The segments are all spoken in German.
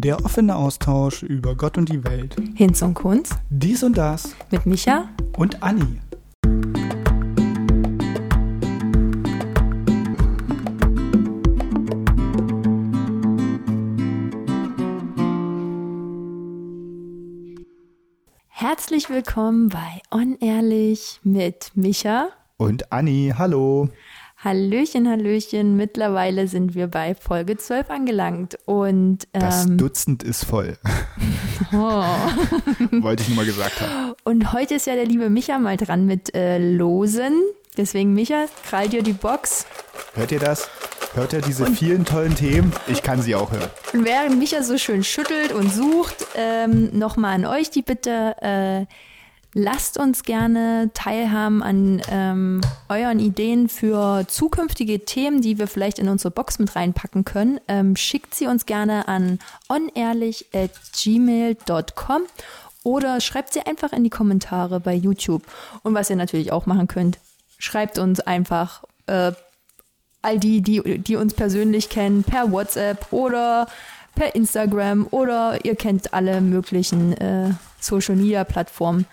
Der offene Austausch über Gott und die Welt. Hinz und Kunz Dies und das. mit Micha. Und Anni. Herzlich willkommen bei On Ehrlich mit Micha. Und Anni, hallo. Hallöchen, Hallöchen. Mittlerweile sind wir bei Folge 12 angelangt und Das ähm, Dutzend ist voll. oh. Wollte ich nur mal gesagt haben. und heute ist ja der liebe Micha mal dran mit äh, Losen. Deswegen Micha, krall dir die Box. Hört ihr das? Hört ihr diese vielen tollen Themen? Ich kann sie auch hören. Und während Micha so schön schüttelt und sucht, ähm, nochmal an euch die Bitte, äh, lasst uns gerne teilhaben an ähm, euren Ideen für zukünftige Themen, die wir vielleicht in unsere Box mit reinpacken können. Ähm, schickt sie uns gerne an onehrlich.gmail.com oder schreibt sie einfach in die Kommentare bei YouTube. Und was ihr natürlich auch machen könnt, schreibt uns einfach äh, all die, die, die uns persönlich kennen, per WhatsApp oder per Instagram oder ihr kennt alle möglichen äh, Social Media Plattformen.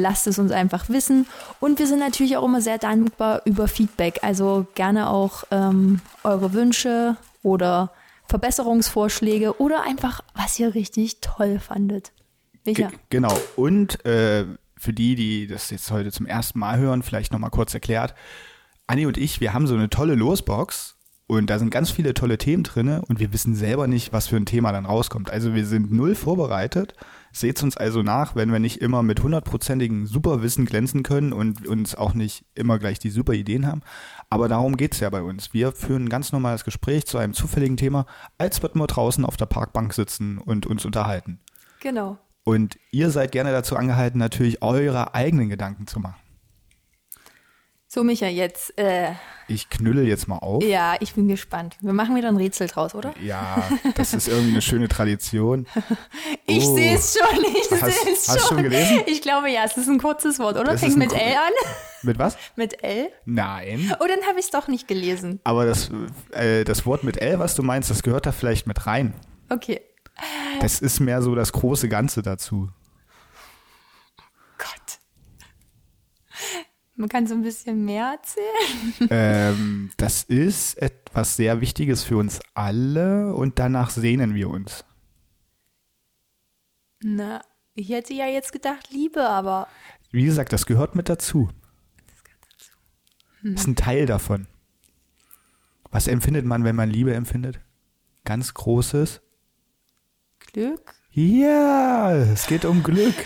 Lasst es uns einfach wissen. Und wir sind natürlich auch immer sehr dankbar über Feedback. Also gerne auch ähm, eure Wünsche oder Verbesserungsvorschläge oder einfach, was ihr richtig toll fandet. Micha. Ge genau. Und äh, für die, die das jetzt heute zum ersten Mal hören, vielleicht nochmal kurz erklärt. Anni und ich, wir haben so eine tolle Losbox und da sind ganz viele tolle Themen drinne und wir wissen selber nicht, was für ein Thema dann rauskommt. Also wir sind null vorbereitet. Seht uns also nach, wenn wir nicht immer mit hundertprozentigem Superwissen glänzen können und uns auch nicht immer gleich die super Ideen haben. Aber darum geht's ja bei uns. Wir führen ein ganz normales Gespräch zu einem zufälligen Thema, als würden wir draußen auf der Parkbank sitzen und uns unterhalten. Genau. Und ihr seid gerne dazu angehalten, natürlich eure eigenen Gedanken zu machen. So, Micha, jetzt, äh, Ich knülle jetzt mal auf. ja, ich bin gespannt. Wir machen wieder ein Rätsel draus, oder? Ja, das ist irgendwie eine schöne Tradition. Ich Oh. sehe es schon, ich sehe es schon. hast du schon gelesen? Ich glaube ja, es ist ein kurzes Wort, oder? Das Fängt mit L an? Mit was? Mit L? Nein. Oh, dann habe ich es doch nicht gelesen. Aber das, äh, das Wort mit L, was du meinst, das gehört da vielleicht mit rein. Okay. Das ist mehr so das große Ganze dazu. Gott. Man kann so ein bisschen mehr erzählen. ähm, das ist etwas sehr Wichtiges für uns alle und danach sehnen wir uns. Na, ich hätte ja jetzt gedacht Liebe, aber Wie gesagt, das gehört mit dazu. Das ist ein Teil davon. Was empfindet man, wenn man Liebe empfindet? Ganz großes. Glück. Ja, es geht um Glück.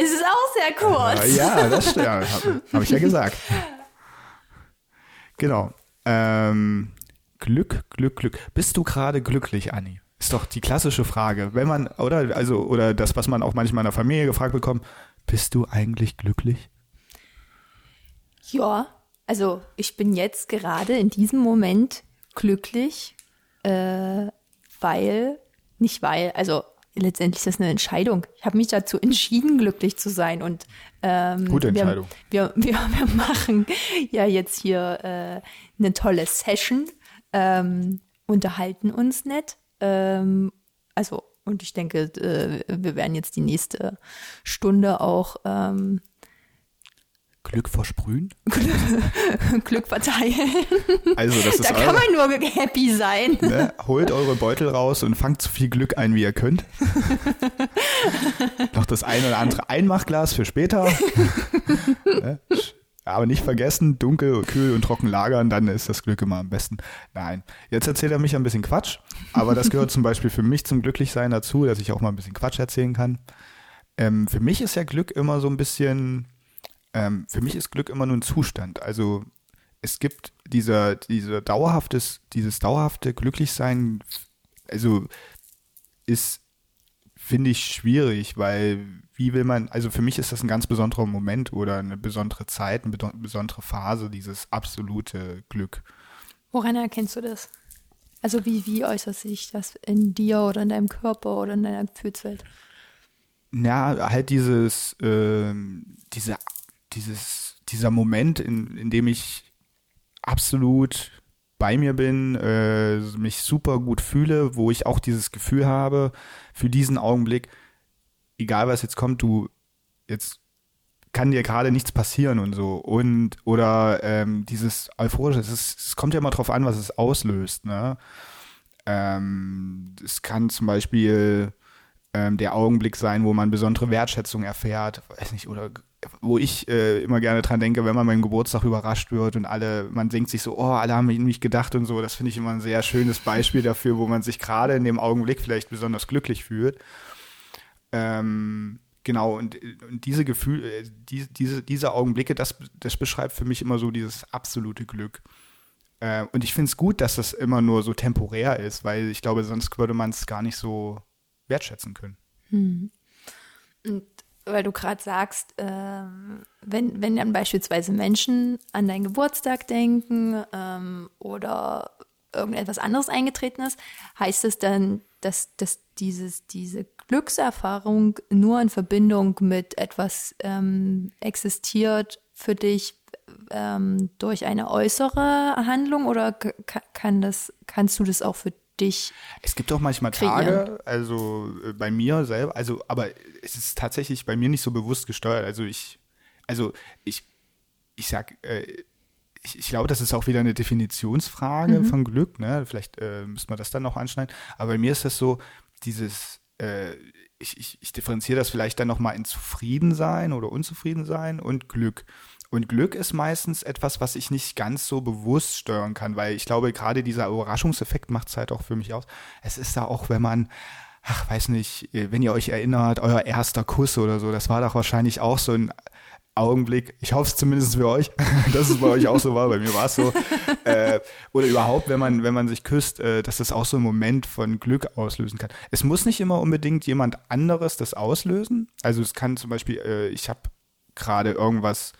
Es ist auch sehr kurz. Ja, das stimmt. Ja, Habe hab ich ja gesagt. Genau. Ähm, Glück, Glück, Glück. Bist du gerade glücklich, Anni? Ist doch die klassische Frage. Wenn man, oder, also, oder das, was man auch manchmal in der Familie gefragt bekommt, bist du eigentlich glücklich? Ja, also ich bin jetzt gerade in diesem Moment glücklich, äh, weil, nicht weil, also letztendlich ist das eine Entscheidung. Ich habe mich dazu entschieden, glücklich zu sein und ähm, Gute wir, Entscheidung. Wir, wir, wir machen ja jetzt hier äh, eine tolle Session, ähm, unterhalten uns nett. Ähm, also, und ich denke, äh, wir werden jetzt die nächste Stunde auch ähm, Glück versprühen? Glück verteilen. Also, das ist Da kann man nur happy sein. ne? Holt eure Beutel raus und fangt so viel Glück ein, wie ihr könnt. Noch das ein oder andere Einmachglas für später. ne? Aber nicht vergessen, dunkel, kühl und trocken lagern, dann ist das Glück immer am besten. Nein, jetzt erzählt er mich ein bisschen Quatsch, aber das gehört zum Beispiel für mich zum Glücklichsein dazu, dass ich auch mal ein bisschen Quatsch erzählen kann. Ähm, für mich ist ja Glück immer so ein bisschen, ähm, für mich ist Glück immer nur ein Zustand. Also es gibt dieser, dieser dauerhaftes, dieses dauerhafte Glücklichsein, also ist, finde ich, schwierig, weil wie will man, also für mich ist das ein ganz besonderer Moment oder eine besondere Zeit, eine besondere Phase, dieses absolute Glück. Woran erkennst du das? Also wie, wie äußert sich das in dir oder in deinem Körper oder in deiner Gefühlswelt? Ja, halt dieses, ähm, diese, dieses, dieser Moment, in, in dem ich absolut bei mir bin, äh, mich super gut fühle, wo ich auch dieses Gefühl habe, für diesen Augenblick, egal was jetzt kommt, du, jetzt kann dir gerade nichts passieren und so. Und, oder ähm, dieses Euphorische, es, ist, es kommt ja immer drauf an, was es auslöst, ne? Ähm, es kann zum Beispiel ähm, der Augenblick sein, wo man besondere Wertschätzung erfährt, weiß nicht, oder wo ich äh, immer gerne dran denke, wenn man beim Geburtstag überrascht wird und alle, man denkt sich so, oh, alle haben mich gedacht und so, das finde ich immer ein sehr schönes Beispiel dafür, wo man sich gerade in dem Augenblick vielleicht besonders glücklich fühlt. Ähm, genau, und, und diese Gefühle, äh, die, diese, diese Augenblicke, das, das beschreibt für mich immer so dieses absolute Glück. Äh, und ich finde es gut, dass das immer nur so temporär ist, weil ich glaube, sonst würde man es gar nicht so wertschätzen können. Hm. Weil du gerade sagst, ähm, wenn, wenn dann beispielsweise Menschen an deinen Geburtstag denken ähm, oder irgendetwas anderes eingetreten ist, heißt es dann, dass, dass dieses, diese Glückserfahrung nur in Verbindung mit etwas ähm, existiert für dich ähm, durch eine äußere Handlung oder kann das, kannst du das auch für dich. Es gibt auch manchmal kreieren. Tage, also äh, bei mir selber, also, aber es ist tatsächlich bei mir nicht so bewusst gesteuert. Also ich, also ich, ich sag, äh, ich, ich glaube, das ist auch wieder eine Definitionsfrage mhm. von Glück, ne? Vielleicht äh, müssen wir das dann noch anschneiden. Aber bei mir ist das so, dieses, äh, ich, ich, ich differenziere das vielleicht dann nochmal in Zufriedensein oder Unzufriedensein und Glück. Und Glück ist meistens etwas, was ich nicht ganz so bewusst steuern kann, weil ich glaube, gerade dieser Überraschungseffekt macht es halt auch für mich aus. Es ist da auch, wenn man, ach, weiß nicht, wenn ihr euch erinnert, euer erster Kuss oder so, das war doch wahrscheinlich auch so ein Augenblick, ich hoffe es zumindest für euch, dass es bei euch auch so war, bei mir war es so. Äh, oder überhaupt, wenn man, wenn man sich küsst, äh, dass das auch so ein Moment von Glück auslösen kann. Es muss nicht immer unbedingt jemand anderes das auslösen. Also es kann zum Beispiel, äh, ich habe gerade irgendwas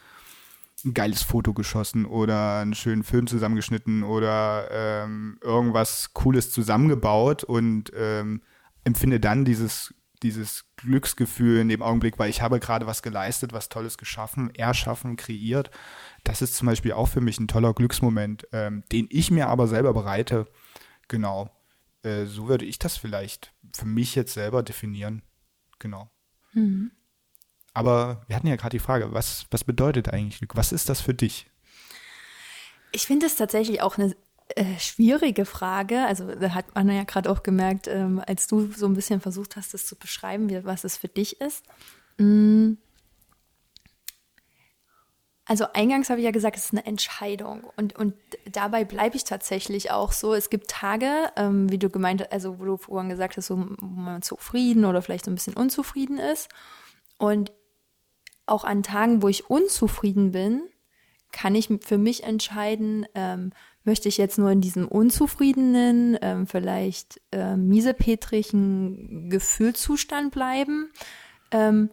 ein geiles Foto geschossen oder einen schönen Film zusammengeschnitten oder ähm, irgendwas Cooles zusammengebaut und ähm, empfinde dann dieses, dieses Glücksgefühl in dem Augenblick, weil ich habe gerade was geleistet, was Tolles geschaffen, erschaffen, kreiert. Das ist zum Beispiel auch für mich ein toller Glücksmoment, ähm, den ich mir aber selber bereite. Genau. Äh, so würde ich das vielleicht für mich jetzt selber definieren. Genau. Mhm. Aber wir hatten ja gerade die Frage, was, was bedeutet eigentlich Glück? Was ist das für dich? Ich finde es tatsächlich auch eine äh, schwierige Frage. Also da hat man ja gerade auch gemerkt, ähm, als du so ein bisschen versucht hast, das zu beschreiben, wie, was es für dich ist. Mm. Also eingangs habe ich ja gesagt, es ist eine Entscheidung und, und dabei bleibe ich tatsächlich auch so. Es gibt Tage, ähm, wie du gemeint hast, also wo du vorhin gesagt hast, so, wo man zufrieden oder vielleicht so ein bisschen unzufrieden ist. Und auch an Tagen, wo ich unzufrieden bin, kann ich für mich entscheiden, ähm, möchte ich jetzt nur in diesem unzufriedenen, ähm, vielleicht äh, miesepetrigen Gefühlszustand bleiben ähm,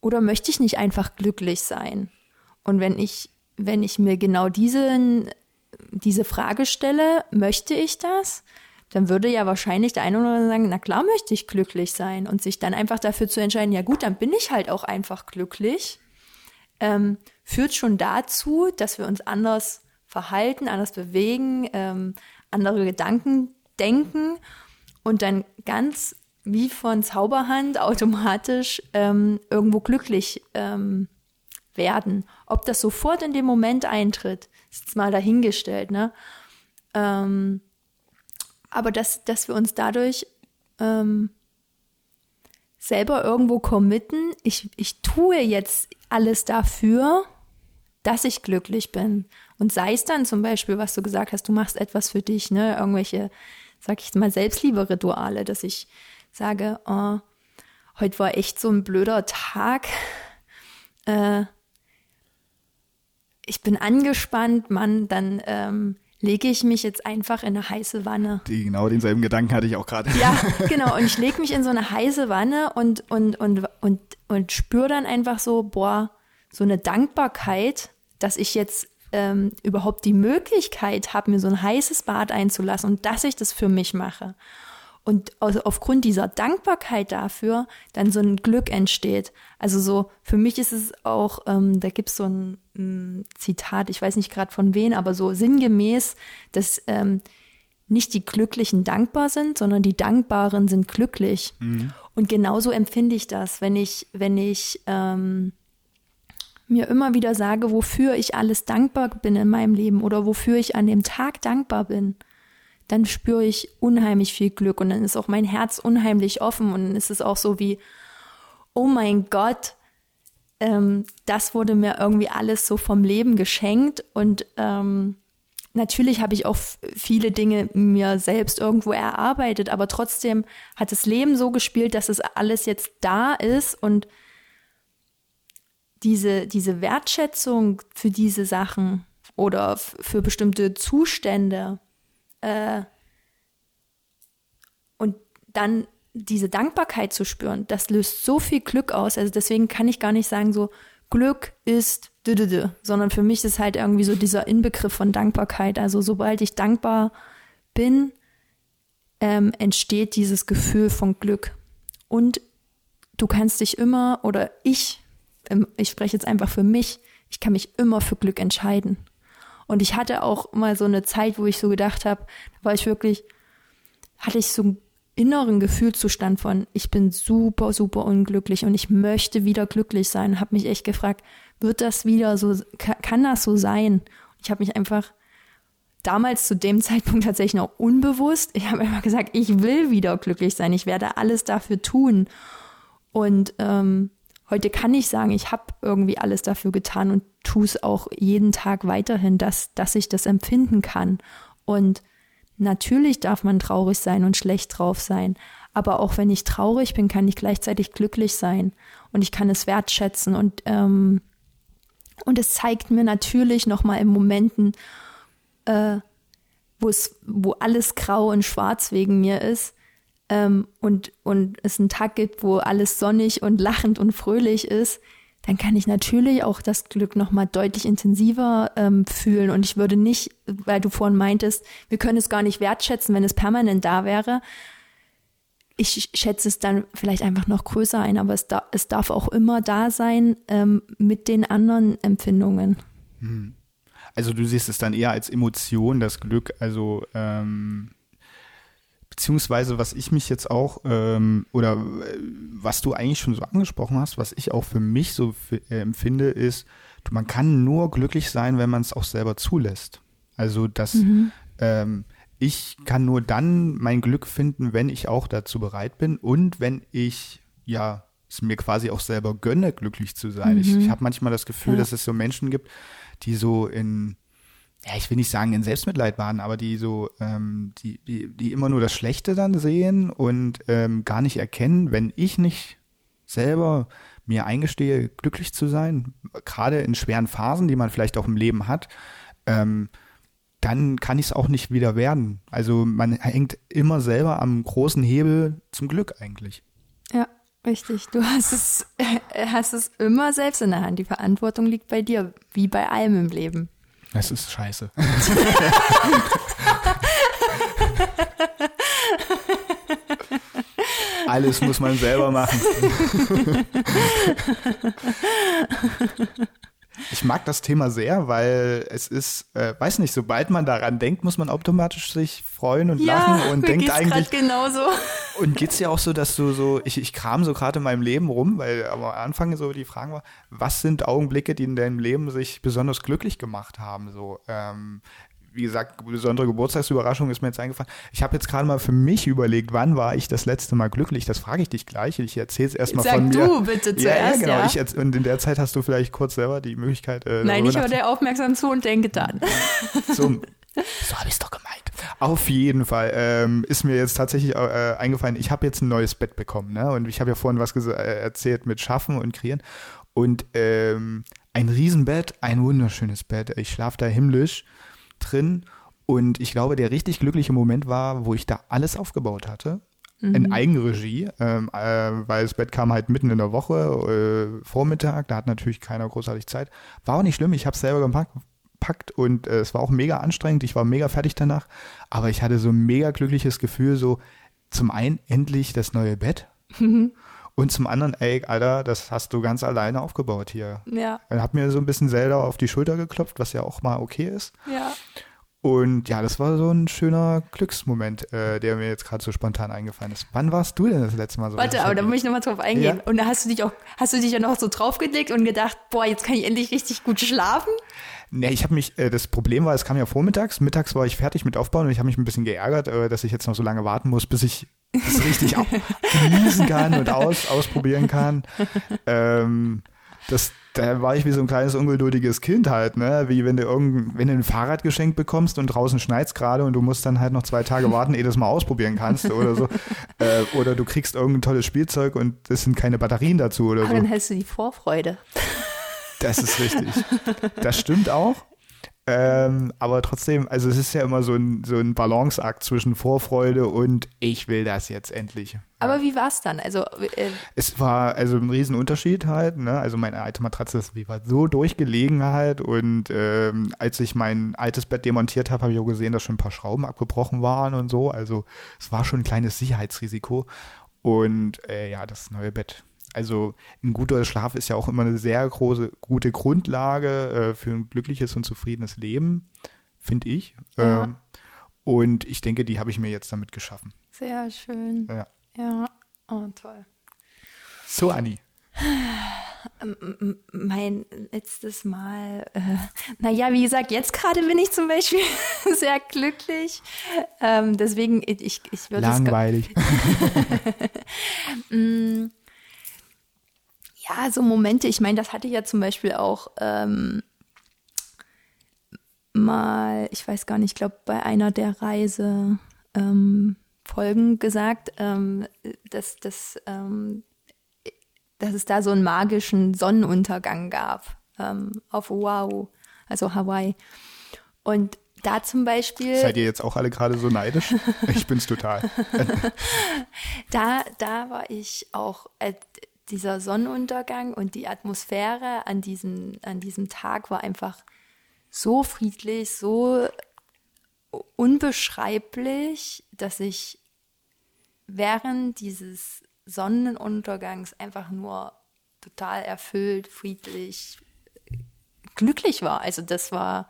oder möchte ich nicht einfach glücklich sein? Und wenn ich, wenn ich mir genau diesen, diese Frage stelle, möchte ich das? Dann würde ja wahrscheinlich der eine oder andere sagen, na klar möchte ich glücklich sein und sich dann einfach dafür zu entscheiden, ja gut, dann bin ich halt auch einfach glücklich, ähm, führt schon dazu, dass wir uns anders verhalten, anders bewegen, ähm, andere Gedanken denken und dann ganz wie von Zauberhand automatisch ähm, irgendwo glücklich ähm, werden. Ob das sofort in dem Moment eintritt, ist jetzt mal dahingestellt, ne? Ähm, aber dass, dass wir uns dadurch ähm, selber irgendwo committen, ich, ich tue jetzt alles dafür, dass ich glücklich bin. Und sei es dann zum Beispiel, was du gesagt hast, du machst etwas für dich, ne, irgendwelche, sag ich mal, Selbstliebe-Rituale, dass ich sage, oh, heute war echt so ein blöder Tag. Äh, ich bin angespannt, Mann, dann ähm, lege ich mich jetzt einfach in eine heiße Wanne. Die, genau denselben Gedanken hatte ich auch gerade. Ja, genau. Und ich lege mich in so eine heiße Wanne und, und, und, und, und spüre dann einfach so, boah, so eine Dankbarkeit, dass ich jetzt ähm, überhaupt die Möglichkeit habe, mir so ein heißes Bad einzulassen und dass ich das für mich mache. Und aufgrund dieser Dankbarkeit dafür dann so ein Glück entsteht. Also so, für mich ist es auch, ähm, da gibt es so ein, ein, Zitat, ich weiß nicht gerade von wen, aber so sinngemäß, dass ähm, nicht die Glücklichen dankbar sind, sondern die Dankbaren sind glücklich. Mhm. Und genauso empfinde ich das, wenn ich, wenn ich ähm, mir immer wieder sage, wofür ich alles dankbar bin in meinem Leben oder wofür ich an dem Tag dankbar bin dann spüre ich unheimlich viel Glück und dann ist auch mein Herz unheimlich offen und dann ist es auch so wie, oh mein Gott, ähm, das wurde mir irgendwie alles so vom Leben geschenkt und ähm, natürlich habe ich auch viele Dinge mir selbst irgendwo erarbeitet, aber trotzdem hat das Leben so gespielt, dass es alles jetzt da ist und diese, diese Wertschätzung für diese Sachen oder für bestimmte Zustände, äh, und dann diese Dankbarkeit zu spüren, das löst so viel Glück aus. Also deswegen kann ich gar nicht sagen, so Glück ist dü sondern für mich ist halt irgendwie so dieser Inbegriff von Dankbarkeit. Also sobald ich dankbar bin, ähm, entsteht dieses Gefühl von Glück. Und du kannst dich immer, oder ich, ähm, ich spreche jetzt einfach für mich, ich kann mich immer für Glück entscheiden. Und ich hatte auch mal so eine Zeit, wo ich so gedacht habe, da war ich wirklich, hatte ich so einen inneren Gefühlszustand von, ich bin super, super unglücklich und ich möchte wieder glücklich sein. Habe mich echt gefragt, wird das wieder so, kann das so sein? Ich habe mich einfach damals zu dem Zeitpunkt tatsächlich noch unbewusst, ich habe einfach gesagt, ich will wieder glücklich sein, ich werde alles dafür tun. Und ähm, heute kann ich sagen, ich habe irgendwie alles dafür getan und tue es auch jeden Tag weiterhin, dass, dass ich das empfinden kann. Und natürlich darf man traurig sein und schlecht drauf sein. Aber auch wenn ich traurig bin, kann ich gleichzeitig glücklich sein und ich kann es wertschätzen und ähm, und es zeigt mir natürlich noch mal in Momenten, äh, wo es, wo alles grau und schwarz wegen mir ist, ähm, und, und es einen Tag gibt, wo alles sonnig und lachend und fröhlich ist, dann kann ich natürlich auch das Glück nochmal deutlich intensiver ähm, fühlen. Und ich würde nicht, weil du vorhin meintest, wir können es gar nicht wertschätzen, wenn es permanent da wäre. Ich schätze es dann vielleicht einfach noch größer ein, aber es, da, es darf auch immer da sein ähm, mit den anderen Empfindungen. Hm. Also du siehst es dann eher als Emotion, das Glück, also ähm, beziehungsweise was ich mich jetzt auch ähm, oder äh, was du eigentlich schon so angesprochen hast, was ich auch für mich so äh, empfinde, ist, man kann nur glücklich sein, wenn man es auch selber zulässt. Also dass mhm. ähm, ich kann nur dann mein Glück finden, wenn ich auch dazu bereit bin und wenn ich ja es mir quasi auch selber gönne, glücklich zu sein. Mhm. Ich, ich habe manchmal das Gefühl, ja. dass es so Menschen gibt, die so in ja, ich will nicht sagen in Selbstmitleid baden, aber die so, ähm, die, die, die immer nur das Schlechte dann sehen und ähm, gar nicht erkennen, wenn ich nicht selber mir eingestehe, glücklich zu sein, gerade in schweren Phasen, die man vielleicht auch im Leben hat, ähm, dann kann ich es auch nicht wieder werden. Also man hängt immer selber am großen Hebel zum Glück eigentlich. Ja, richtig. Du hast es, hast es immer selbst in der Hand. Die Verantwortung liegt bei dir, wie bei allem im Leben. Es ist scheiße. Alles muss man selber machen. Ich mag das Thema sehr, weil es ist, äh, weiß nicht, sobald man daran denkt, muss man automatisch sich freuen und ja, lachen und denkt eigentlich. genauso. Und geht's dir auch so, dass du so, ich, ich kram so gerade in meinem Leben rum, weil am Anfang so die Frage war, was sind Augenblicke, die in deinem Leben sich besonders glücklich gemacht haben? So, ähm, wie gesagt, besondere Geburtstagsüberraschung ist mir jetzt eingefallen. Ich habe jetzt gerade mal für mich überlegt, wann war ich das letzte Mal glücklich? Das frage ich dich gleich. Ich erzähle es erstmal von mir. Sag du bitte zuerst. Ja, ja genau. Ja. Ich, und in der Zeit hast du vielleicht kurz selber die Möglichkeit. Äh, Nein, ich höre dir aufmerksam zu und denke dann. So, so habe ich es doch gemeint. Auf jeden Fall ähm, ist mir jetzt tatsächlich äh, eingefallen, ich habe jetzt ein neues Bett bekommen. Ne? Und ich habe ja vorhin was äh, erzählt mit Schaffen und Kreieren. Und ähm, ein Riesenbett, ein wunderschönes Bett. Ich schlafe da himmlisch drin. Und ich glaube, der richtig glückliche Moment war, wo ich da alles aufgebaut hatte. Mhm. In Eigenregie, ähm, äh, weil das Bett kam halt mitten in der Woche, äh, Vormittag, da hat natürlich keiner großartig Zeit. War auch nicht schlimm, ich habe es selber gepackt und äh, es war auch mega anstrengend, ich war mega fertig danach, aber ich hatte so ein mega glückliches Gefühl, so zum einen endlich das neue Bett und zum anderen, ey, Alter, das hast du ganz alleine aufgebaut hier. Ja, Ich hab mir so ein bisschen Zelda auf die Schulter geklopft, was ja auch mal okay ist. ja. Und ja, das war so ein schöner Glücksmoment, äh, der mir jetzt gerade so spontan eingefallen ist. Wann warst du denn das letzte Mal so? Warte, aber da muss ich nochmal drauf eingehen. Ja. Und da hast du dich auch, hast du dich ja noch so draufgelegt und gedacht, boah, jetzt kann ich endlich richtig gut schlafen? Nee, ich habe mich, äh, das Problem war, es kam ja vormittags. Mittags war ich fertig mit Aufbauen und ich habe mich ein bisschen geärgert, äh, dass ich jetzt noch so lange warten muss, bis ich das richtig genießen kann und aus, ausprobieren kann. Ähm, das, da war ich wie so ein kleines ungeduldiges Kind halt, ne? Wie wenn du irgendein, wenn du ein Fahrrad geschenkt bekommst und draußen schneit's gerade und du musst dann halt noch zwei Tage warten, ehe du das mal ausprobieren kannst oder so. Äh, oder du kriegst irgendein tolles Spielzeug und es sind keine Batterien dazu oder Aber so. dann hast du die Vorfreude. Das ist richtig. Das stimmt auch. Ähm, aber trotzdem, also es ist ja immer so ein, so ein Balanceakt zwischen Vorfreude und ich will das jetzt endlich. Aber wie war's dann? Also, äh, Es war also ein Riesenunterschied halt, ne? Also meine alte Matratze, die war so durchgelegen halt und ähm, als ich mein altes Bett demontiert habe, habe ich auch gesehen, dass schon ein paar Schrauben abgebrochen waren und so. Also es war schon ein kleines Sicherheitsrisiko. Und äh, ja, das neue Bett. Also ein guter Schlaf ist ja auch immer eine sehr große, gute Grundlage äh, für ein glückliches und zufriedenes Leben, finde ich. Ja. Ähm, und ich denke, die habe ich mir jetzt damit geschaffen. sehr schön. Ja. Ja, oh, toll. So, Anni. Mein letztes Mal, äh, naja, wie gesagt, jetzt gerade bin ich zum Beispiel sehr glücklich. Ähm, deswegen, ich, ich würde es Langweilig. Ja, so Momente, ich meine, das hatte ich ja zum Beispiel auch ähm, mal, ich weiß gar nicht, ich glaube, bei einer der Reise ähm, Folgen gesagt, ähm, dass, dass, ähm, dass es da so einen magischen Sonnenuntergang gab ähm, auf Oahu, also Hawaii. Und da zum Beispiel. Seid ihr jetzt auch alle gerade so neidisch? Ich bin's total. da, da war ich auch, äh, dieser Sonnenuntergang und die Atmosphäre an diesem, an diesem Tag war einfach so friedlich, so unbeschreiblich, dass ich während dieses Sonnenuntergangs einfach nur total erfüllt, friedlich, glücklich war. Also das war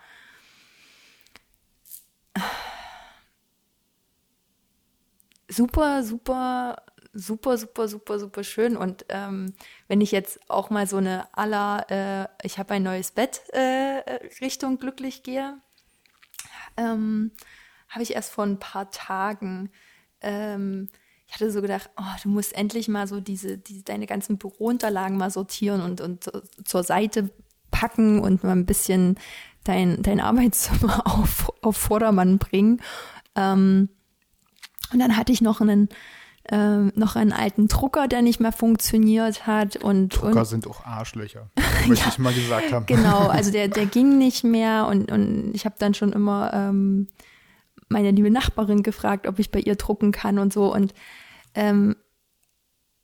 super, super, super, super, super, super schön. Und ähm, wenn ich jetzt auch mal so eine aller, äh, ich habe ein neues Bett äh, Richtung glücklich gehe, ähm, habe ich erst vor ein paar Tagen, ähm, ich hatte so gedacht, oh, du musst endlich mal so diese, diese deine ganzen Bürounterlagen mal sortieren und, und zur Seite packen und mal ein bisschen dein, dein Arbeitszimmer auf, auf Vordermann bringen. Ähm, und dann hatte ich noch einen, ähm, noch einen alten Drucker, der nicht mehr funktioniert hat. Und, Drucker und sind auch Arschlöcher. Möchte ich mal gesagt haben. genau, also der, der ging nicht mehr und, und ich habe dann schon immer ähm, meine liebe Nachbarin gefragt, ob ich bei ihr drucken kann und so. Und, ähm,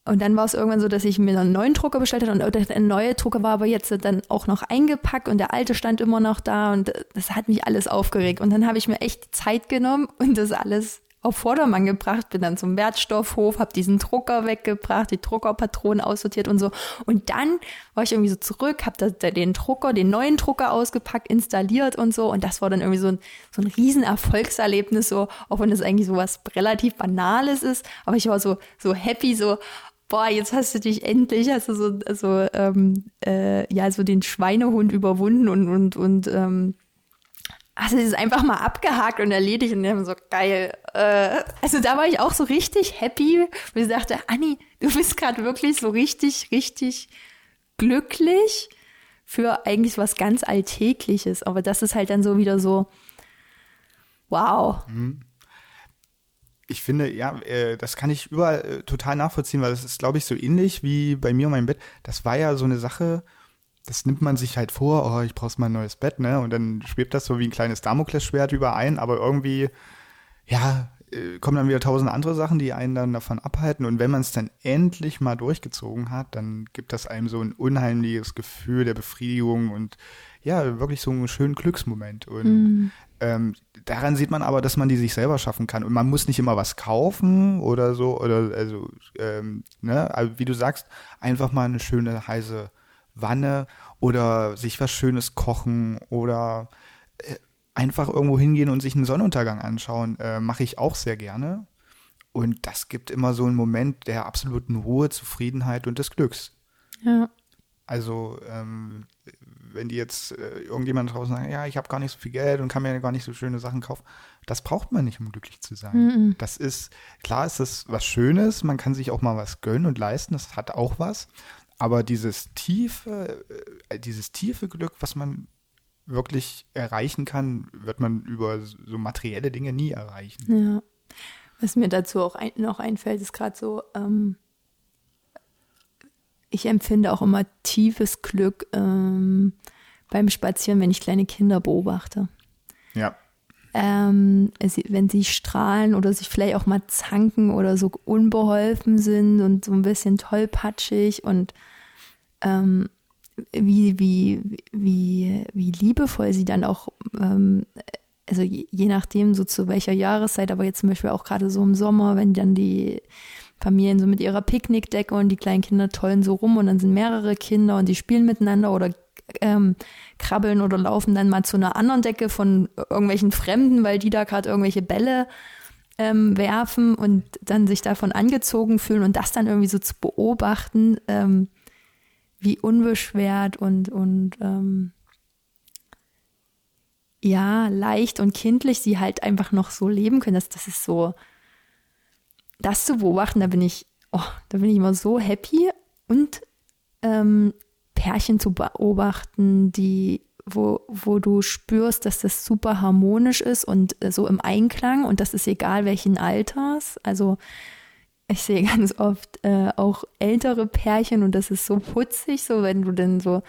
und dann war es irgendwann so, dass ich mir einen neuen Drucker bestellt habe und der neue Drucker war aber jetzt dann auch noch eingepackt und der alte stand immer noch da und das hat mich alles aufgeregt. Und dann habe ich mir echt Zeit genommen und das alles auf Vordermann gebracht, bin dann zum Wertstoffhof, habe diesen Drucker weggebracht, die Druckerpatronen aussortiert und so. Und dann war ich irgendwie so zurück, habe den Drucker, den neuen Drucker ausgepackt, installiert und so. Und das war dann irgendwie so ein, so ein riesen so, auch wenn das eigentlich so was relativ Banales ist. Aber ich war so, so happy, so, boah, jetzt hast du dich endlich, hast du so, so ähm, äh, ja, so den Schweinehund überwunden und, und, und ähm, hast du das einfach mal abgehakt und erledigt und dann so geil. Äh, also da war ich auch so richtig happy, weil ich dachte, Anni, du bist gerade wirklich so richtig, richtig glücklich für eigentlich was ganz Alltägliches. Aber das ist halt dann so wieder so, wow. Ich finde, ja, äh, das kann ich überall äh, total nachvollziehen, weil das ist, glaube ich, so ähnlich wie bei mir und meinem Bett. Das war ja so eine Sache, das nimmt man sich halt vor, oh, ich brauche mal ein neues Bett, ne? Und dann schwebt das so wie ein kleines Damoklesschwert überein, aber irgendwie, ja, äh, kommen dann wieder tausend andere Sachen, die einen dann davon abhalten. Und wenn man es dann endlich mal durchgezogen hat, dann gibt das einem so ein unheimliches Gefühl der Befriedigung und ja, wirklich so einen schönen Glücksmoment. Und ähm, daran sieht man aber, dass man die sich selber schaffen kann. Und man muss nicht immer was kaufen oder so, oder also, ähm, ne, also wie du sagst, einfach mal eine schöne heiße Wanne oder sich was Schönes kochen oder äh, einfach irgendwo hingehen und sich einen Sonnenuntergang anschauen, äh, mache ich auch sehr gerne. Und das gibt immer so einen Moment der absoluten Ruhe, Zufriedenheit und des Glücks. Ja. Also ähm, wenn die jetzt äh, irgendjemand draußen sagt, ja, ich habe gar nicht so viel Geld und kann mir gar nicht so schöne Sachen kaufen, das braucht man nicht, um glücklich zu sein. Mhm. Das ist, klar ist das was Schönes, man kann sich auch mal was gönnen und leisten, das hat auch was. Aber dieses tiefe, äh, dieses tiefe Glück, was man wirklich erreichen kann, wird man über so materielle Dinge nie erreichen. Ja. Was mir dazu auch ein, noch einfällt, ist gerade so, ähm, ich empfinde auch immer tiefes Glück ähm, beim Spazieren, wenn ich kleine Kinder beobachte. Ja. Ähm, wenn sie strahlen oder sich vielleicht auch mal zanken oder so unbeholfen sind und so ein bisschen tollpatschig und ähm, wie, wie, wie, wie liebevoll sie dann auch, ähm, also je, je nachdem so zu welcher Jahreszeit, aber jetzt zum Beispiel auch gerade so im Sommer, wenn dann die Familien so mit ihrer Picknickdecke und die kleinen Kinder tollen so rum und dann sind mehrere Kinder und die spielen miteinander oder ähm, krabbeln oder laufen dann mal zu einer anderen Decke von irgendwelchen Fremden, weil die da gerade irgendwelche Bälle ähm, werfen und dann sich davon angezogen fühlen und das dann irgendwie so zu beobachten, ähm, wie unbeschwert und, und ähm, ja, leicht und kindlich sie halt einfach noch so leben können. Das, das ist so, das zu beobachten, da bin ich, oh, da bin ich immer so happy und ähm, Pärchen zu beobachten, die, wo, wo du spürst, dass das super harmonisch ist und äh, so im Einklang und das ist egal welchen Alters. Also ich sehe ganz oft äh, auch ältere Pärchen und das ist so putzig, so wenn du dann so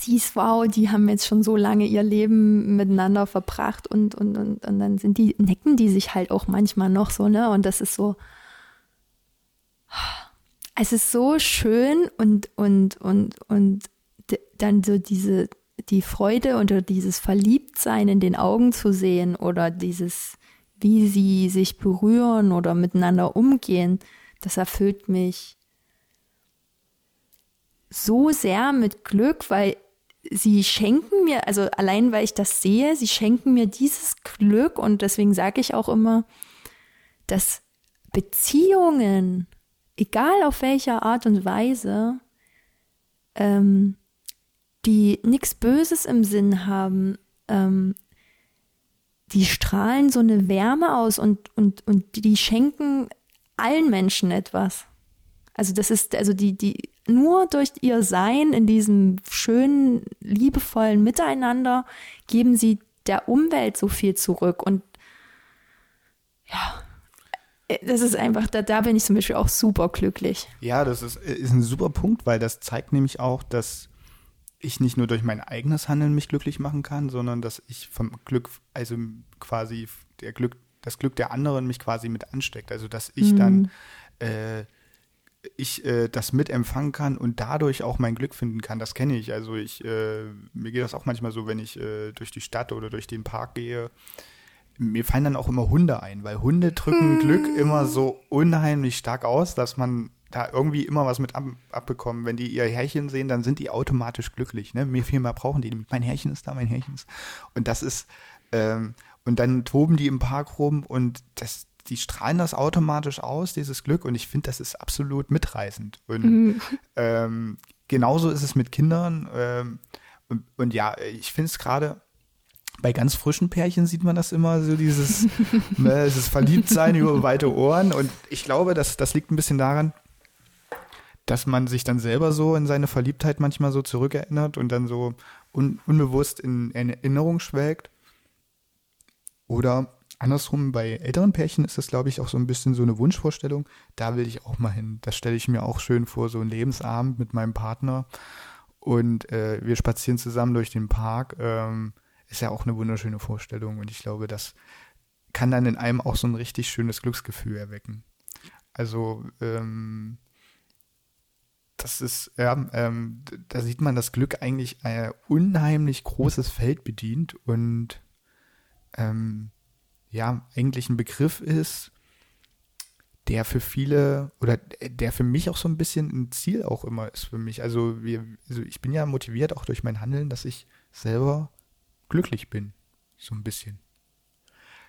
siehst, wow, die haben jetzt schon so lange ihr Leben miteinander verbracht und, und, und, und dann sind die, necken die sich halt auch manchmal noch so, ne? Und das ist so, es ist so schön und, und, und, und dann so diese, die Freude oder dieses Verliebtsein in den Augen zu sehen oder dieses, wie sie sich berühren oder miteinander umgehen, das erfüllt mich so sehr mit Glück, weil sie schenken mir, also allein weil ich das sehe, sie schenken mir dieses Glück und deswegen sage ich auch immer, dass Beziehungen, egal auf welcher Art und Weise, ähm, die nichts Böses im Sinn haben, ähm, die strahlen so eine Wärme aus und, und, und die schenken allen Menschen etwas. Also das ist, also die, die, nur durch ihr Sein in diesem schönen, liebevollen Miteinander geben sie der Umwelt so viel zurück. Und ja, das ist einfach, da, da bin ich zum Beispiel auch super glücklich. Ja, das ist, ist ein super Punkt, weil das zeigt nämlich auch, dass ich nicht nur durch mein eigenes Handeln mich glücklich machen kann, sondern dass ich vom Glück, also quasi der Glück, das Glück der anderen mich quasi mit ansteckt. Also dass ich mhm. dann äh, ich äh, das mitempfangen kann und dadurch auch mein Glück finden kann. Das kenne ich. Also ich, äh, mir geht das auch manchmal so, wenn ich äh, durch die Stadt oder durch den Park gehe. Mir fallen dann auch immer Hunde ein, weil Hunde drücken hm. Glück immer so unheimlich stark aus, dass man da irgendwie immer was mit ab, abbekommen. Wenn die ihr Härchen sehen, dann sind die automatisch glücklich. Ne? Mir viel mehr brauchen die. Mein Härchen ist da, mein Härchen ist. Und das ist, ähm, und dann toben die im Park rum und das, die strahlen das automatisch aus, dieses Glück. Und ich finde, das ist absolut mitreißend. Und mhm. ähm, genauso ist es mit Kindern. Ähm, und, und, ja, ich finde es gerade bei ganz frischen Pärchen sieht man das immer so, dieses, ne, dieses Verliebtsein über weite Ohren. Und ich glaube, das, das liegt ein bisschen daran, dass man sich dann selber so in seine Verliebtheit manchmal so zurückerinnert und dann so un, unbewusst in Erinnerung schwelgt. Oder andersrum, bei älteren Pärchen ist das, glaube ich, auch so ein bisschen so eine Wunschvorstellung. Da will ich auch mal hin. Das stelle ich mir auch schön vor, so ein Lebensabend mit meinem Partner. Und äh, wir spazieren zusammen durch den Park. Ähm, ist ja auch eine wunderschöne Vorstellung. Und ich glaube, das kann dann in einem auch so ein richtig schönes Glücksgefühl erwecken. Also, ähm, das ist, ja, ähm, da sieht man, dass Glück eigentlich ein unheimlich großes Feld bedient und ähm, ja eigentlich ein Begriff ist, der für viele oder der für mich auch so ein bisschen ein Ziel auch immer ist für mich. Also, wir, also ich bin ja motiviert auch durch mein Handeln, dass ich selber glücklich bin. So ein bisschen.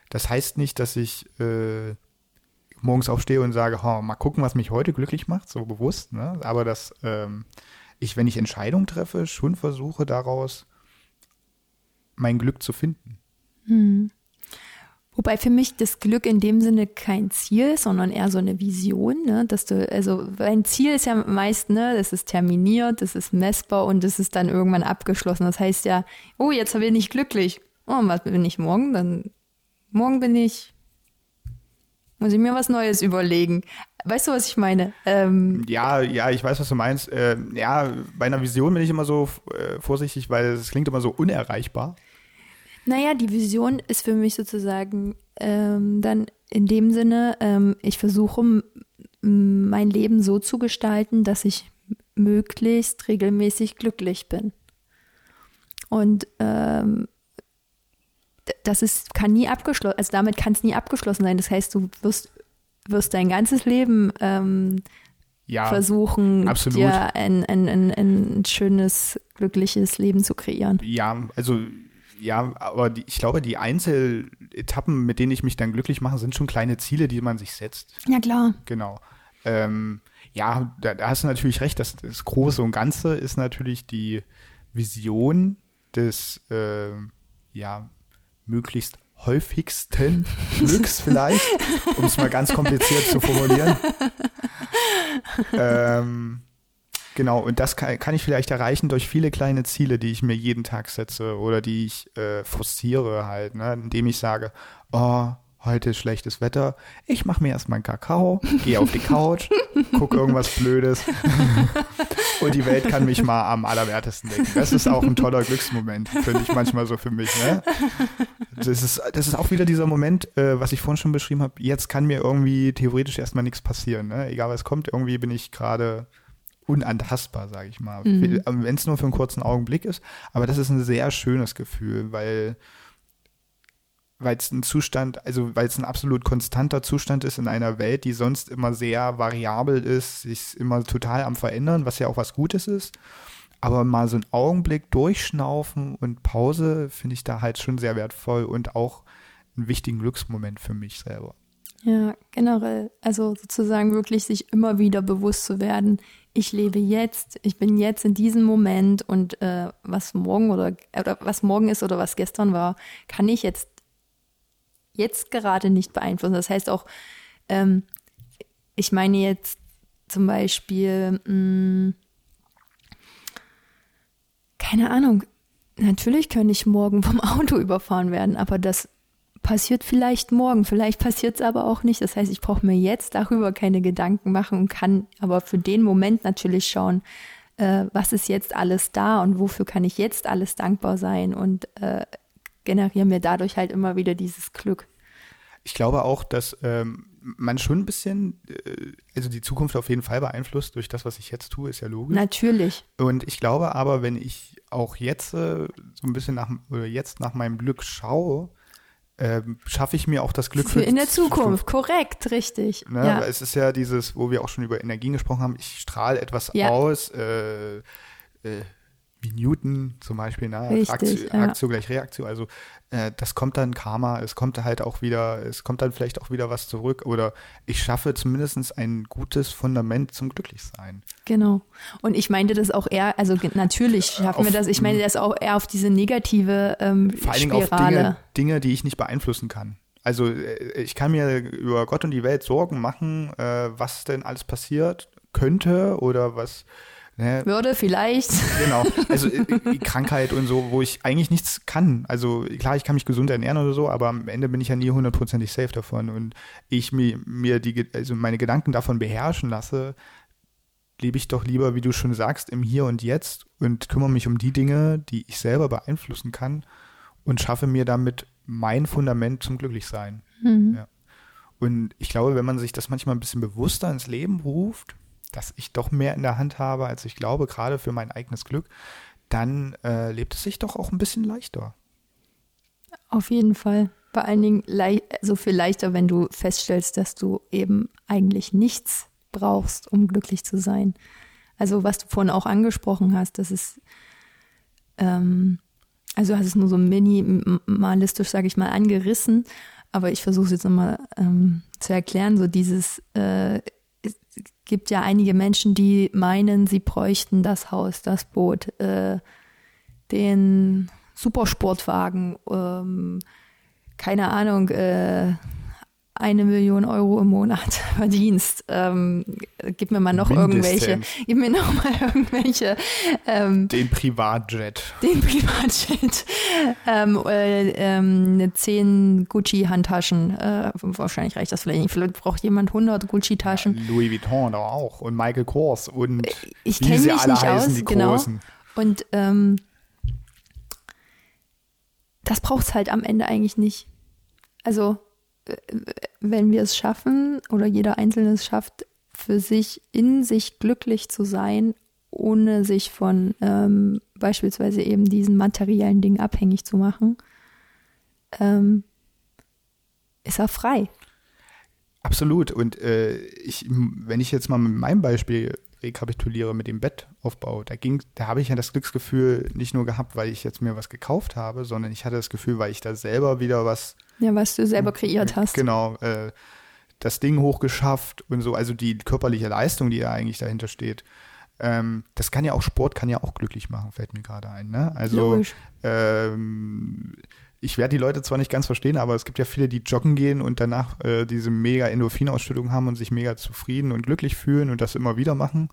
Das heißt nicht, dass ich äh, morgens aufstehe und sage, oh, mal gucken, was mich heute glücklich macht, so bewusst, ne? Aber dass ähm, ich, wenn ich Entscheidungen treffe, schon versuche daraus mein Glück zu finden. Hm. Wobei für mich das Glück in dem Sinne kein Ziel, sondern eher so eine Vision, ne? dass du, also ein Ziel ist ja meist, ne, das ist terminiert, das ist messbar und das ist dann irgendwann abgeschlossen. Das heißt ja, oh, jetzt bin ich glücklich. Oh, was bin ich morgen? Dann morgen bin ich, muss ich mir was Neues überlegen. Weißt du, was ich meine? Ähm, ja, ja, ich weiß, was du meinst. Äh, ja, bei einer Vision bin ich immer so äh, vorsichtig, weil es klingt immer so unerreichbar. Naja, die Vision ist für mich sozusagen ähm, dann in dem Sinne, ähm, ich versuche mein Leben so zu gestalten, dass ich möglichst regelmäßig glücklich bin. Und ähm, das ist, kann nie abgeschlossen, also damit kann es nie abgeschlossen sein. Das heißt, du wirst, wirst dein ganzes Leben ähm, ja, versuchen, absolut. dir ein, ein, ein, ein schönes, glückliches Leben zu kreieren. Ja, also ja, aber die, ich glaube, die Einzeletappen, mit denen ich mich dann glücklich mache, sind schon kleine Ziele, die man sich setzt. Ja, klar. Genau. Ähm, ja, da, da, hast du natürlich recht. Das, das, Große und Ganze ist natürlich die Vision des, äh, ja, möglichst häufigsten Glücks vielleicht, um es mal ganz kompliziert zu formulieren. ähm, Genau, und das kann, kann, ich vielleicht erreichen durch viele kleine Ziele, die ich mir jeden Tag setze oder die ich äh, forciere halt, ne? indem ich sage, oh, heute ist schlechtes Wetter, ich mache mir erstmal einen Kakao, gehe auf die Couch, gucke irgendwas Blödes und die Welt kann mich mal am allerwertesten decken. Das ist auch ein toller Glücksmoment, finde ich manchmal so für mich. Ne? Das, ist, das ist auch wieder dieser Moment, äh, was ich vorhin schon beschrieben habe, jetzt kann mir irgendwie theoretisch erstmal nichts passieren. Ne? Egal was kommt, irgendwie bin ich gerade unantastbar, sage ich mal. Mhm. Wenn es nur für einen kurzen Augenblick ist. Aber das ist ein sehr schönes Gefühl, weil weil es ein Zustand, also weil es ein absolut konstanter Zustand ist in einer Welt, die sonst immer sehr variabel ist, sich immer total am verändern, was ja auch was Gutes ist. Aber mal so einen Augenblick durchschnaufen und Pause finde ich da halt schon sehr wertvoll und auch einen wichtigen Glücksmoment für mich selber. Ja, generell. Also sozusagen wirklich sich immer wieder bewusst zu werden, ich lebe jetzt, ich bin jetzt in diesem Moment und äh, was morgen oder, oder was morgen ist oder was gestern war, kann ich jetzt jetzt gerade nicht beeinflussen. Das heißt auch, ähm, ich meine jetzt zum Beispiel, mh, hm, keine Ahnung, natürlich könnte ich morgen vom Auto überfahren werden, aber das passiert vielleicht morgen, vielleicht passiert es aber auch nicht. Das heißt, ich brauche mir jetzt darüber keine Gedanken machen und kann aber für den Moment natürlich schauen, äh, was ist jetzt alles da und wofür kann ich jetzt alles dankbar sein und äh, generiere mir dadurch halt immer wieder dieses Glück. Ich glaube auch, dass ähm, man schon ein bisschen, äh, also die Zukunft auf jeden Fall beeinflusst durch das, was ich jetzt tue, ist ja logisch. Natürlich. Und ich glaube aber, wenn ich auch jetzt äh, so ein bisschen nach, oder jetzt nach meinem Glück schaue, ähm, schaffe ich mir auch das Glück für, für in der Zukunft. Korrekt, richtig. Ne? Ja. Es ist ja dieses, wo wir auch schon über Energien gesprochen haben, ich strahle etwas ja. aus, äh, äh, wie Newton zum Beispiel, ne? Richtig, Aktion, ja. Aktion gleich Reaktion. Also äh, das kommt dann Karma, es kommt halt auch wieder, es kommt dann vielleicht auch wieder was zurück oder ich schaffe zumindest ein gutes Fundament zum Glücklichsein. Genau. Und ich meinte das auch eher, also natürlich schaffen auf, wir das, ich meine das auch eher auf diese negative ähm, vor allen Dingen Auf Dinge, Dinge, die ich nicht beeinflussen kann. Also äh, ich kann mir über Gott und die Welt Sorgen machen, äh, was denn alles passiert könnte oder was Ne? Würde vielleicht. Genau. Also äh, äh, Krankheit und so, wo ich eigentlich nichts kann. Also klar, ich kann mich gesund ernähren oder so, aber am Ende bin ich ja nie hundertprozentig safe davon. Und ich mir, mir die, also meine Gedanken davon beherrschen lasse, lebe ich doch lieber, wie du schon sagst, im Hier und Jetzt und kümmere mich um die Dinge, die ich selber beeinflussen kann und schaffe mir damit mein Fundament zum Glücklichsein. Mhm. Ja. Und ich glaube, wenn man sich das manchmal ein bisschen bewusster ins Leben ruft, dass ich doch mehr in der Hand habe, als ich glaube, gerade für mein eigenes Glück, dann äh, lebt es sich doch auch ein bisschen leichter. Auf jeden Fall. vor allen Dingen so viel leichter, wenn du feststellst, dass du eben eigentlich nichts brauchst, um glücklich zu sein. Also was du vorhin auch angesprochen hast, das ist, ähm, also hast es nur so minimalistisch, sage ich mal, angerissen, aber ich versuche es jetzt nochmal ähm, zu erklären, so dieses, äh, gibt ja einige Menschen, die meinen, sie bräuchten das Haus, das Boot, äh, den Supersportwagen, ähm, keine Ahnung, äh, eine Million Euro im Monat verdienst. Ähm, gib mir mal noch irgendwelche, Mindestens. gib mir noch mal irgendwelche, ähm, Den Privatjet. den Privatjet, ähm, äh, ähm, 10 Gucci-Handtaschen. Äh, wahrscheinlich reicht das vielleicht nicht. Vielleicht braucht jemand 100 Gucci-Taschen. Louis Vuitton doch auch. Und Michael Kors und Ich wie kenne sie mich alle nicht heißen, aus, die genau. Großen. Und ähm, das braucht es halt am Ende eigentlich nicht. Also, äh, wenn wir es schaffen oder jeder Einzelne es schafft, für sich in sich glücklich zu sein, ohne sich von ähm, beispielsweise eben diesen materiellen Dingen abhängig zu machen, ähm, ist er frei. Absolut. Und äh, ich, wenn ich jetzt mal mit meinem Beispiel rekapituliere mit dem Bettaufbau, da ging, da habe ich ja das Glücksgefühl nicht nur gehabt, weil ich jetzt mir was gekauft habe, sondern ich hatte das Gefühl, weil ich da selber wieder was Ja, was du selber kreiert hast. Genau, äh, das Ding hochgeschafft und so, also die körperliche Leistung, die ja eigentlich dahinter steht. Ähm, das kann ja auch Sport, kann ja auch glücklich machen, fällt mir gerade ein. Ne? Also ähm, ich werde die Leute zwar nicht ganz verstehen, aber es gibt ja viele, die joggen gehen und danach äh, diese mega Endorphinausstellung haben und sich mega zufrieden und glücklich fühlen und das immer wieder machen.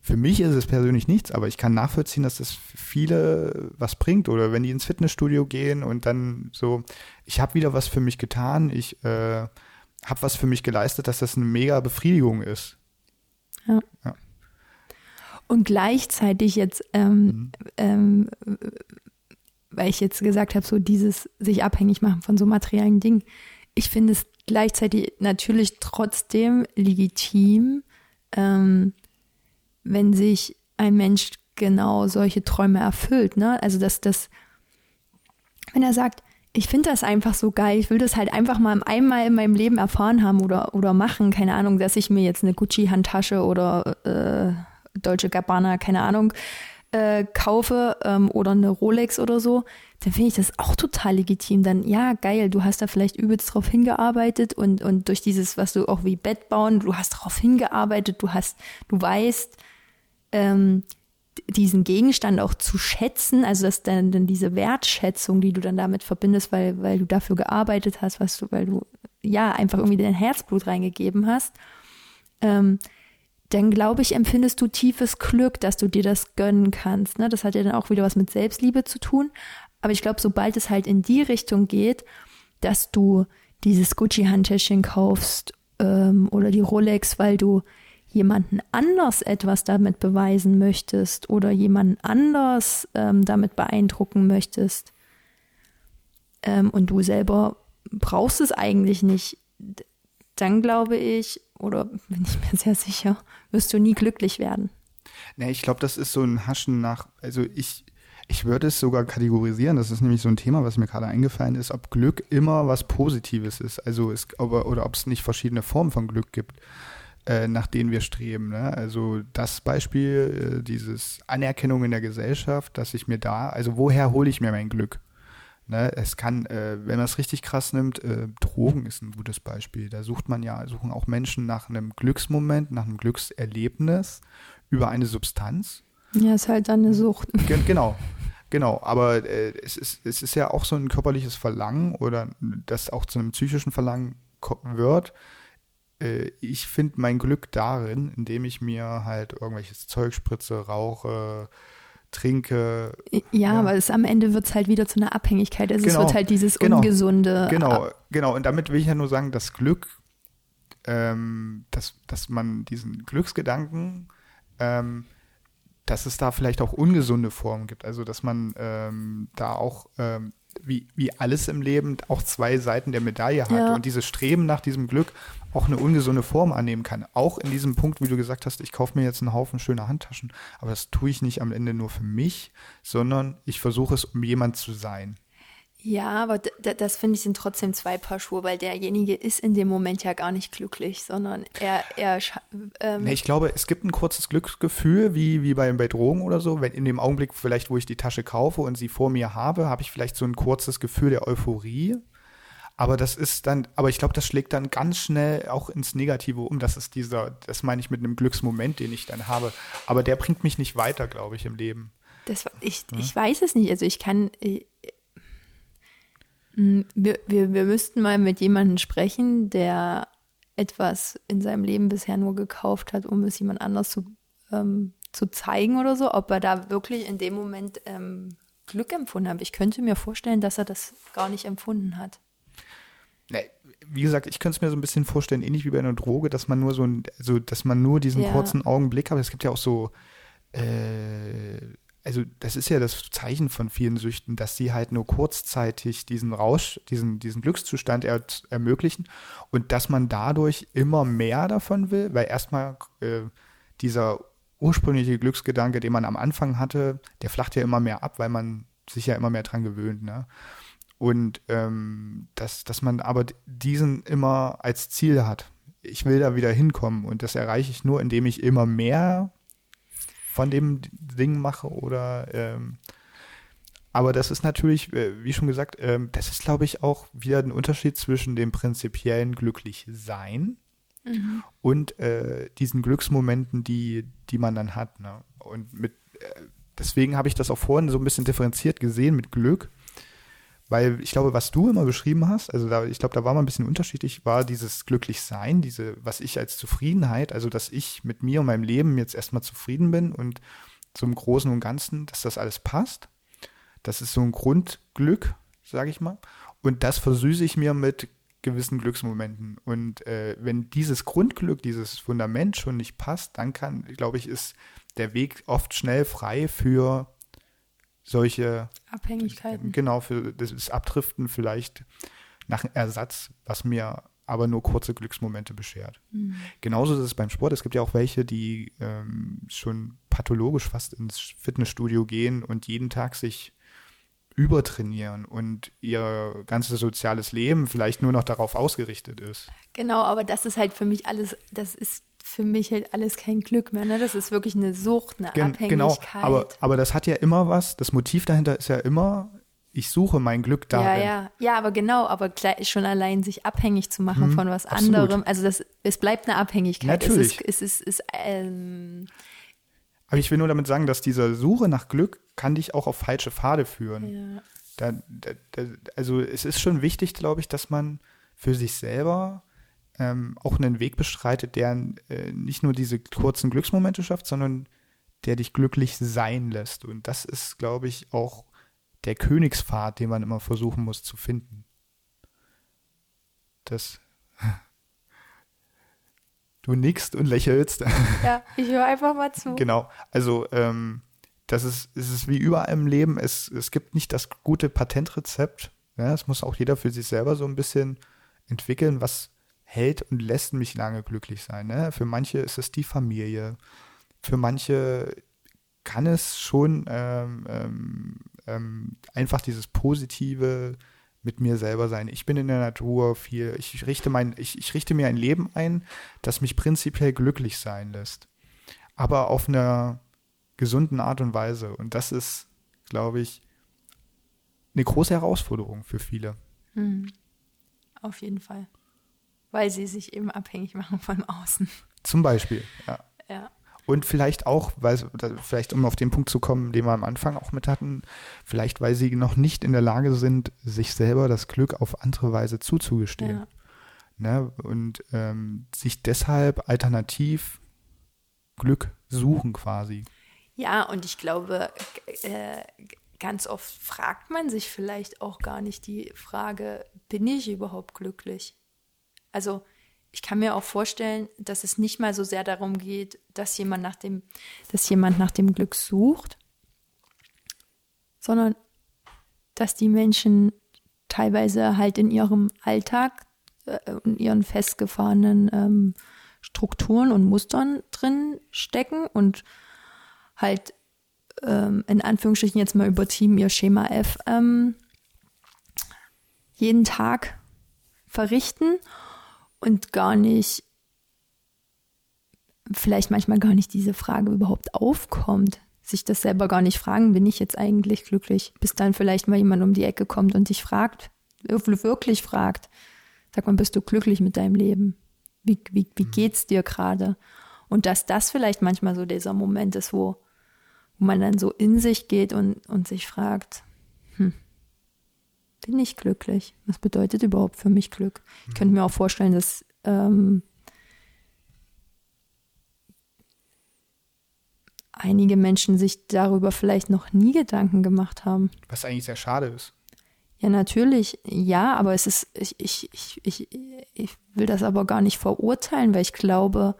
Für mich ist es persönlich nichts, aber ich kann nachvollziehen, dass das viele was bringt. Oder wenn die ins Fitnessstudio gehen und dann so, ich habe wieder was für mich getan, ich äh, habe was für mich geleistet, dass das eine mega Befriedigung ist. Und gleichzeitig jetzt, ähm, ähm, weil ich jetzt gesagt habe, so dieses sich abhängig machen von so materiellen Dingen. Ich finde es gleichzeitig natürlich trotzdem legitim, ähm, wenn sich ein Mensch genau solche Träume erfüllt. Ne? Also dass das, wenn er sagt, ich finde das einfach so geil, ich will das halt einfach mal einmal in meinem Leben erfahren haben oder, oder machen, keine Ahnung, dass ich mir jetzt eine Gucci-Handtasche oder äh, Deutsche Gabbana, keine Ahnung, äh, kaufe ähm, oder eine Rolex oder so, dann finde ich das auch total legitim. Dann, ja, geil, du hast da vielleicht übelst drauf hingearbeitet und, und durch dieses, was du auch wie Bett bauen, du hast darauf hingearbeitet, du hast, du weißt, ähm, diesen Gegenstand auch zu schätzen, also dass dann, dann diese Wertschätzung, die du dann damit verbindest, weil, weil du dafür gearbeitet hast, was du, weil du ja einfach irgendwie dein Herzblut reingegeben hast, ähm, dann glaube ich, empfindest du tiefes Glück, dass du dir das gönnen kannst. Ne? Das hat ja dann auch wieder was mit Selbstliebe zu tun. Aber ich glaube, sobald es halt in die Richtung geht, dass du dieses Gucci-Handtäschchen kaufst ähm, oder die Rolex, weil du jemanden anders etwas damit beweisen möchtest oder jemanden anders ähm, damit beeindrucken möchtest ähm, und du selber brauchst es eigentlich nicht, dann glaube ich, oder bin ich mir sehr sicher, wirst du nie glücklich werden. Ne, ich glaube, das ist so ein Haschen nach, also ich, ich würde es sogar kategorisieren, das ist nämlich so ein Thema, was mir gerade eingefallen ist, ob Glück immer was Positives ist, also es, aber, oder ob es nicht verschiedene Formen von Glück gibt, äh, nach denen wir streben. Ne? Also das Beispiel, äh, dieses Anerkennung in der Gesellschaft, dass ich mir da, also woher hole ich mir mein Glück? Ne, es kann, äh, wenn man es richtig krass nimmt, äh, Drogen ist ein gutes Beispiel. Da sucht man ja, suchen auch Menschen nach einem Glücksmoment, nach einem Glückserlebnis über eine Substanz. Ja, ist halt dann eine Sucht. Gen genau, genau. Aber äh, es, ist, es ist ja auch so ein körperliches Verlangen oder das auch zu einem psychischen Verlangen wird. Äh, ich finde mein Glück darin, indem ich mir halt irgendwelches Zeug spritze, rauche, trinke. Ja, Ja. aber es, am Ende wird es halt wieder zu einer Abhängigkeit. Also Genau, es wird halt dieses genau, ungesunde. Genau, genau. Und damit will ich ja nur sagen, das Glück, ähm, dass, dass man diesen Glücksgedanken, ähm, dass es da vielleicht auch ungesunde Formen gibt. Also dass man ähm, da auch, ähm, wie, wie alles im Leben, auch zwei Seiten der Medaille hat. Ja. Und dieses Streben nach diesem Glück auch eine ungesunde Form annehmen kann. Auch in diesem Punkt, wie du gesagt hast, ich kaufe mir jetzt einen Haufen schöner Handtaschen. Aber das tue ich nicht am Ende nur für mich, sondern ich versuche es, um jemand zu sein. Ja, aber das finde ich sind trotzdem zwei Paar Schuhe, weil derjenige ist in dem Moment ja gar nicht glücklich, sondern er, er ähm nee, ich glaube, es gibt ein kurzes Glücksgefühl, wie, wie bei, bei Drogen oder so. Wenn in dem Augenblick vielleicht, wo ich die Tasche kaufe und sie vor mir habe, habe ich vielleicht so ein kurzes Gefühl der Euphorie. Aber das ist dann, aber ich glaube, das schlägt dann ganz schnell auch ins Negative um. Das ist dieser, das meine ich mit einem Glücksmoment, den ich dann habe. Aber der bringt mich nicht weiter, glaube ich, im Leben. Das, ich, ja? ich weiß es nicht. Also ich kann, ich, hm, wir, wir, wir müssten mal mit jemandem sprechen, der etwas in seinem Leben bisher nur gekauft hat, um es jemand anders zu, ähm, zu zeigen oder so, ob er da wirklich in dem Moment ähm, Glück empfunden hat. Ich könnte mir vorstellen, dass er das gar nicht empfunden hat. Nee, wie gesagt, ich könnte es mir so ein bisschen vorstellen, ähnlich wie bei einer Droge, dass man nur so ein, also dass man nur diesen ja. kurzen Augenblick hat. Es gibt ja auch so äh, also das ist ja das Zeichen von vielen Süchten, dass sie halt nur kurzzeitig diesen Rausch, diesen, diesen Glückszustand er, ermöglichen und dass man dadurch immer mehr davon will, weil erstmal äh, dieser ursprüngliche Glücksgedanke, den man am Anfang hatte, der flacht ja immer mehr ab, weil man sich ja immer mehr dran gewöhnt. Ne? Und ähm, dass, dass man aber diesen immer als Ziel hat. Ich will da wieder hinkommen und das erreiche ich nur, indem ich immer mehr von dem Ding mache oder ähm, aber das ist natürlich, äh, wie schon gesagt, ähm, das ist, glaube ich, auch wieder ein Unterschied zwischen dem prinzipiellen Glücklichsein mhm. und äh, diesen Glücksmomenten, die, die man dann hat. Ne? Und mit, äh, deswegen habe ich das auch vorhin so ein bisschen differenziert gesehen mit Glück. Weil ich glaube, was du immer beschrieben hast, also da, ich glaube, da war mal ein bisschen unterschiedlich, war dieses Glücklichsein, diese, was ich als Zufriedenheit, also dass ich mit mir und meinem Leben jetzt erstmal zufrieden bin und zum Großen und Ganzen, dass das alles passt. Das ist so ein Grundglück, sage ich mal. Und das versüße ich mir mit gewissen Glücksmomenten. Und äh, wenn dieses Grundglück, dieses Fundament schon nicht passt, dann kann, glaube ich, ist der Weg oft schnell frei für solche Abhängigkeiten. Genau, für das Abdriften vielleicht nach Ersatz, was mir aber nur kurze Glücksmomente beschert. Mhm. Genauso ist es beim Sport. Es gibt ja auch welche, die ähm, schon pathologisch fast ins Fitnessstudio gehen und jeden Tag sich übertrainieren und ihr ganzes soziales Leben vielleicht nur noch darauf ausgerichtet ist. Genau, aber das ist halt für mich alles, das ist für mich halt alles kein Glück mehr. Ne? Das ist wirklich eine Sucht, eine Gen Abhängigkeit. Genau, aber, aber das hat ja immer was, das Motiv dahinter ist ja immer, ich suche mein Glück darin. Ja, ja, ja, aber genau, aber schon allein sich abhängig zu machen hm, von was absolut. anderem, also das, es bleibt eine Abhängigkeit. Natürlich. Es ist, es ist, es ist ähm, aber ich will nur damit sagen, dass diese Suche nach Glück kann dich auch auf falsche Pfade führen. Ja. Da, da, da, also es ist schon wichtig, glaube ich, dass man für sich selber ähm, auch einen Weg bestreitet, der äh, nicht nur diese kurzen Glücksmomente schafft, sondern der dich glücklich sein lässt. Und das ist, glaube ich, auch der Königspfad, den man immer versuchen muss zu finden. Das. Du nickst und lächelst. Ja, ich höre einfach mal zu. Genau. Also, ähm, das ist, es ist wie überall im Leben. Es, es gibt nicht das gute Patentrezept. Ja, es muss auch jeder für sich selber so ein bisschen entwickeln, was hält und lässt mich lange glücklich sein. Ne? Für manche ist es die Familie, für manche kann es schon ähm, ähm, ähm, einfach dieses positive mit mir selber sein. Ich bin in der Natur viel, ich richte mein, ich, ich richte mir ein Leben ein, das mich prinzipiell glücklich sein lässt. Aber auf einer gesunden Art und Weise. Und das ist, glaube ich, eine große Herausforderung für viele. Mhm. Auf jeden Fall weil sie sich eben abhängig machen von Außen. Zum Beispiel, ja. Ja. Und vielleicht auch, weil, vielleicht um auf den Punkt zu kommen, den wir am Anfang auch mit hatten, vielleicht weil sie noch nicht in der Lage sind, sich selber das Glück auf andere Weise zuzugestehen. Ja. Ne? Und ähm, sich deshalb alternativ Glück suchen quasi. Ja, und ich glaube, äh, ganz oft fragt man sich vielleicht auch gar nicht die Frage, bin ich überhaupt glücklich? Also ich kann mir auch vorstellen, dass es nicht mal so sehr darum geht, dass jemand nach dem, dass jemand nach dem Glück sucht, sondern dass die Menschen teilweise halt in ihrem Alltag, äh, in ihren festgefahrenen ähm, Strukturen und Mustern drin stecken und halt ähm, in Anführungsstrichen jetzt mal übertrieben ihr Schema F ähm, jeden Tag verrichten und gar nicht, vielleicht manchmal gar nicht diese Frage überhaupt aufkommt, sich das selber gar nicht fragen, bin ich jetzt eigentlich glücklich, bis dann vielleicht mal jemand um die Ecke kommt und dich fragt, wirklich fragt, sag mal, bist du glücklich mit deinem Leben? Wie, wie, wie mhm. geht's dir gerade? Und dass das vielleicht manchmal so dieser Moment ist, wo, wo man dann so in sich geht und, und sich fragt, bin ich glücklich? Was bedeutet überhaupt für mich Glück? Ich könnte mir auch vorstellen, dass ähm, einige Menschen sich darüber vielleicht noch nie Gedanken gemacht haben. Was eigentlich sehr schade ist. Ja, natürlich, ja, aber es ist, ich, ich, ich, ich, ich will das aber gar nicht verurteilen, weil ich glaube,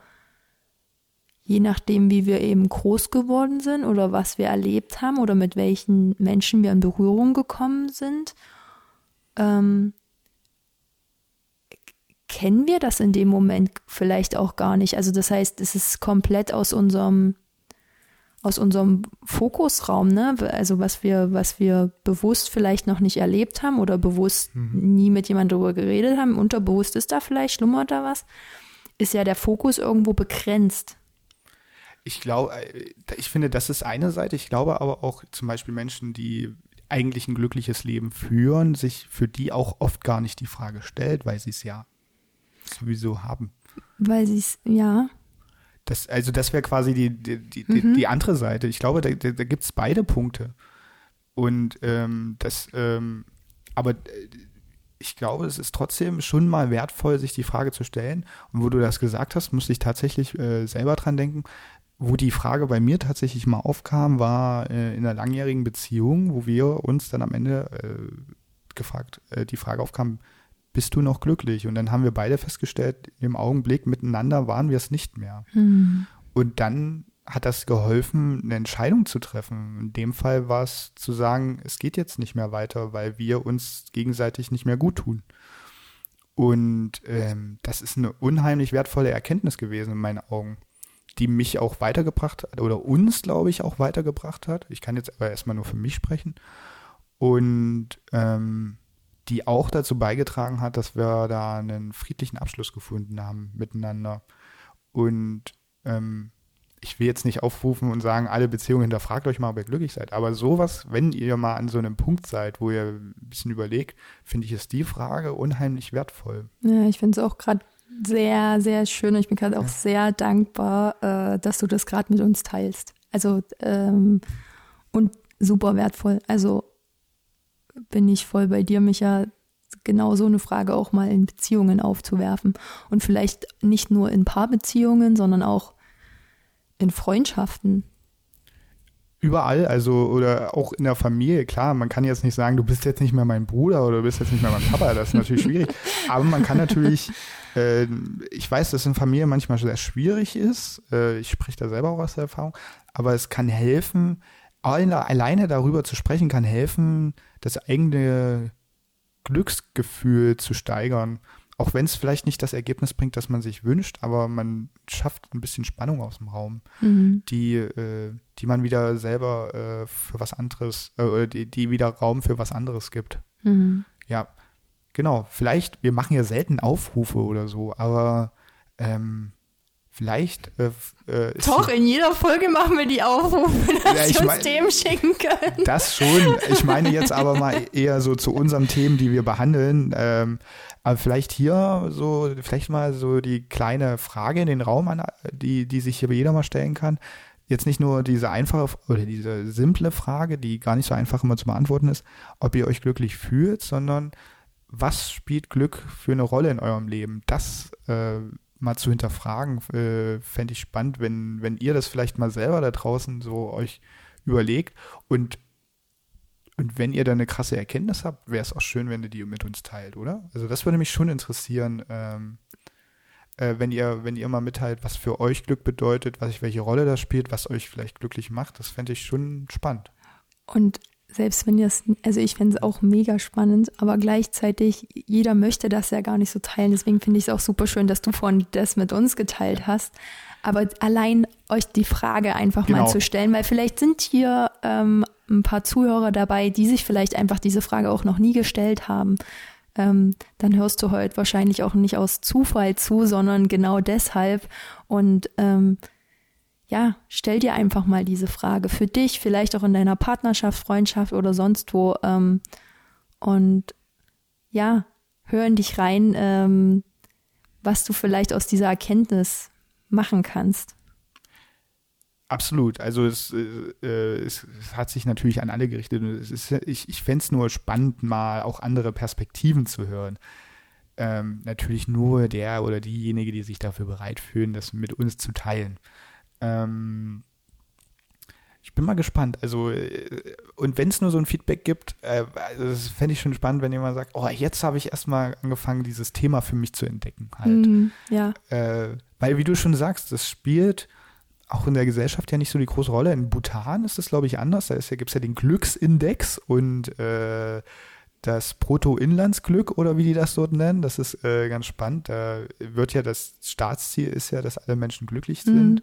je nachdem, wie wir eben groß geworden sind oder was wir erlebt haben oder mit welchen Menschen wir in Berührung gekommen sind, ähm, kennen wir das in dem Moment vielleicht auch gar nicht. Also das heißt, es ist komplett aus unserem aus unserem Fokusraum, ne? Also was wir, was wir bewusst vielleicht noch nicht erlebt haben oder bewusst mhm. nie mit jemandem darüber geredet haben, unterbewusst ist da vielleicht, schlummert da was, ist ja der Fokus irgendwo begrenzt. Ich glaube, äh, ich finde, das ist eine Seite. Ich glaube aber auch zum Beispiel Menschen, die eigentlich ein glückliches Leben führen, sich für die auch oft gar nicht die Frage stellt, weil sie es ja sowieso haben. Weil sie es, ja. Das, also das wäre quasi die, die, die, mhm. die, andere Seite. Ich glaube, da, da, da gibt es beide Punkte. Und ähm, das, ähm, aber äh, ich glaube, es ist trotzdem schon mal wertvoll, sich die Frage zu stellen. Und wo du das gesagt hast, musste ich tatsächlich äh, selber dran denken. Wo die Frage bei mir tatsächlich mal aufkam, war äh, in einer langjährigen Beziehung, wo wir uns dann am Ende äh, gefragt, äh, die Frage aufkam, bist du noch glücklich? Und dann haben wir beide festgestellt, im Augenblick miteinander waren wir es nicht mehr. Mhm. Und dann hat das geholfen, eine Entscheidung zu treffen. In dem Fall war es zu sagen, es geht jetzt nicht mehr weiter, weil wir uns gegenseitig nicht mehr gut tun. Und ähm, das ist eine unheimlich wertvolle Erkenntnis gewesen in meinen Augen, die mich auch weitergebracht hat oder uns, glaube ich, auch weitergebracht hat. Ich kann jetzt aber erstmal nur für mich sprechen. Und ähm, die auch dazu beigetragen hat, dass wir da einen friedlichen Abschluss gefunden haben miteinander. Und ähm, ich will jetzt nicht aufrufen und sagen, alle Beziehungen hinterfragt euch mal, ob ihr glücklich seid. Aber sowas, wenn ihr mal an so einem Punkt seid, wo ihr ein bisschen überlegt, finde ich, ist die Frage unheimlich wertvoll. Ja, ich finde es auch gerade sehr, sehr schön und ich bin gerade auch sehr dankbar, äh, dass du das gerade mit uns teilst. Also ähm, und super wertvoll. Also bin ich voll bei dir, Micha, genau so eine Frage auch mal in Beziehungen aufzuwerfen. Und vielleicht nicht nur in Paarbeziehungen, sondern auch in Freundschaften. Überall, also oder auch in der Familie, klar, man kann jetzt nicht sagen, du bist jetzt nicht mehr mein Bruder oder du bist jetzt nicht mehr mein Papa, das ist natürlich schwierig. Aber man kann natürlich, äh, ich weiß, dass in Familie manchmal sehr schwierig ist, äh, ich spreche da selber auch aus der Erfahrung, aber es kann helfen, alleine darüber zu sprechen, kann helfen, das eigene Glücksgefühl zu steigern. Auch wenn es vielleicht nicht das Ergebnis bringt, das man sich wünscht, aber man schafft ein bisschen Spannung aus dem Raum, mhm. die, äh, die man wieder selber äh, für was anderes, äh, die, die wieder Raum für was anderes gibt. Mhm. Ja, genau. Vielleicht, wir machen ja selten Aufrufe oder so, aber ähm, Vielleicht. Äh, äh, Doch, in jeder Folge machen wir die Aufrufe, dass ja, wir uns Themen schicken können. Das schon. Ich meine jetzt aber mal eher so zu unseren Themen, die wir behandeln. Ähm, aber vielleicht hier so, vielleicht mal so die kleine Frage in den Raum, an, die, die sich hier jeder mal stellen kann. Jetzt nicht nur diese einfache oder diese simple Frage, die gar nicht so einfach immer zu beantworten ist, ob ihr euch glücklich fühlt, sondern was spielt Glück für eine Rolle in eurem Leben? Das äh, mal zu hinterfragen, äh, fände ich spannend, wenn, wenn ihr das vielleicht mal selber da draußen so euch überlegt und und wenn ihr da eine krasse Erkenntnis habt, wäre es auch schön, wenn ihr die mit uns teilt, oder? Also das würde mich schon interessieren, ähm, äh, wenn ihr, wenn ihr mal mitteilt, was für euch Glück bedeutet, was welche Rolle das spielt, was euch vielleicht glücklich macht. Das fände ich schon spannend. Und selbst wenn ihr es, also ich finde es auch mega spannend, aber gleichzeitig, jeder möchte das ja gar nicht so teilen. Deswegen finde ich es auch super schön, dass du vorhin das mit uns geteilt hast. Aber allein euch die Frage einfach genau. mal zu stellen, weil vielleicht sind hier ähm, ein paar Zuhörer dabei, die sich vielleicht einfach diese Frage auch noch nie gestellt haben. ähm, dann hörst du heute wahrscheinlich auch nicht aus Zufall zu, sondern genau deshalb. Und ähm, ja, stell dir einfach mal diese Frage für dich, vielleicht auch in deiner Partnerschaft, Freundschaft oder sonst wo. Ähm, und ja, hör in dich rein, ähm, was du vielleicht aus dieser Erkenntnis machen kannst. Absolut. Also es, äh, es, es, hat sich natürlich an alle gerichtet. Ist, ich ich fände es nur spannend, mal auch andere Perspektiven zu hören. Ähm, natürlich nur der oder diejenige, die sich dafür bereit fühlen, das mit uns zu teilen. Ähm, ich bin mal gespannt. Also, äh, und wenn es nur so ein Feedback gibt, äh, also das fände ich schon spannend, wenn jemand sagt, oh, jetzt habe ich erstmal angefangen, dieses Thema für mich zu entdecken. Halt. Mm, ja. Äh, weil, wie du schon sagst, das spielt auch in der Gesellschaft ja nicht so die große Rolle. In Bhutan ist das, glaube ich, anders. Da gibt es ja den Glücksindex und äh, das Bruttoinlandsglück oder wie die das dort nennen. Das ist äh, ganz spannend. Da wird ja das Staatsziel ist ja, dass alle Menschen glücklich sind. Mhm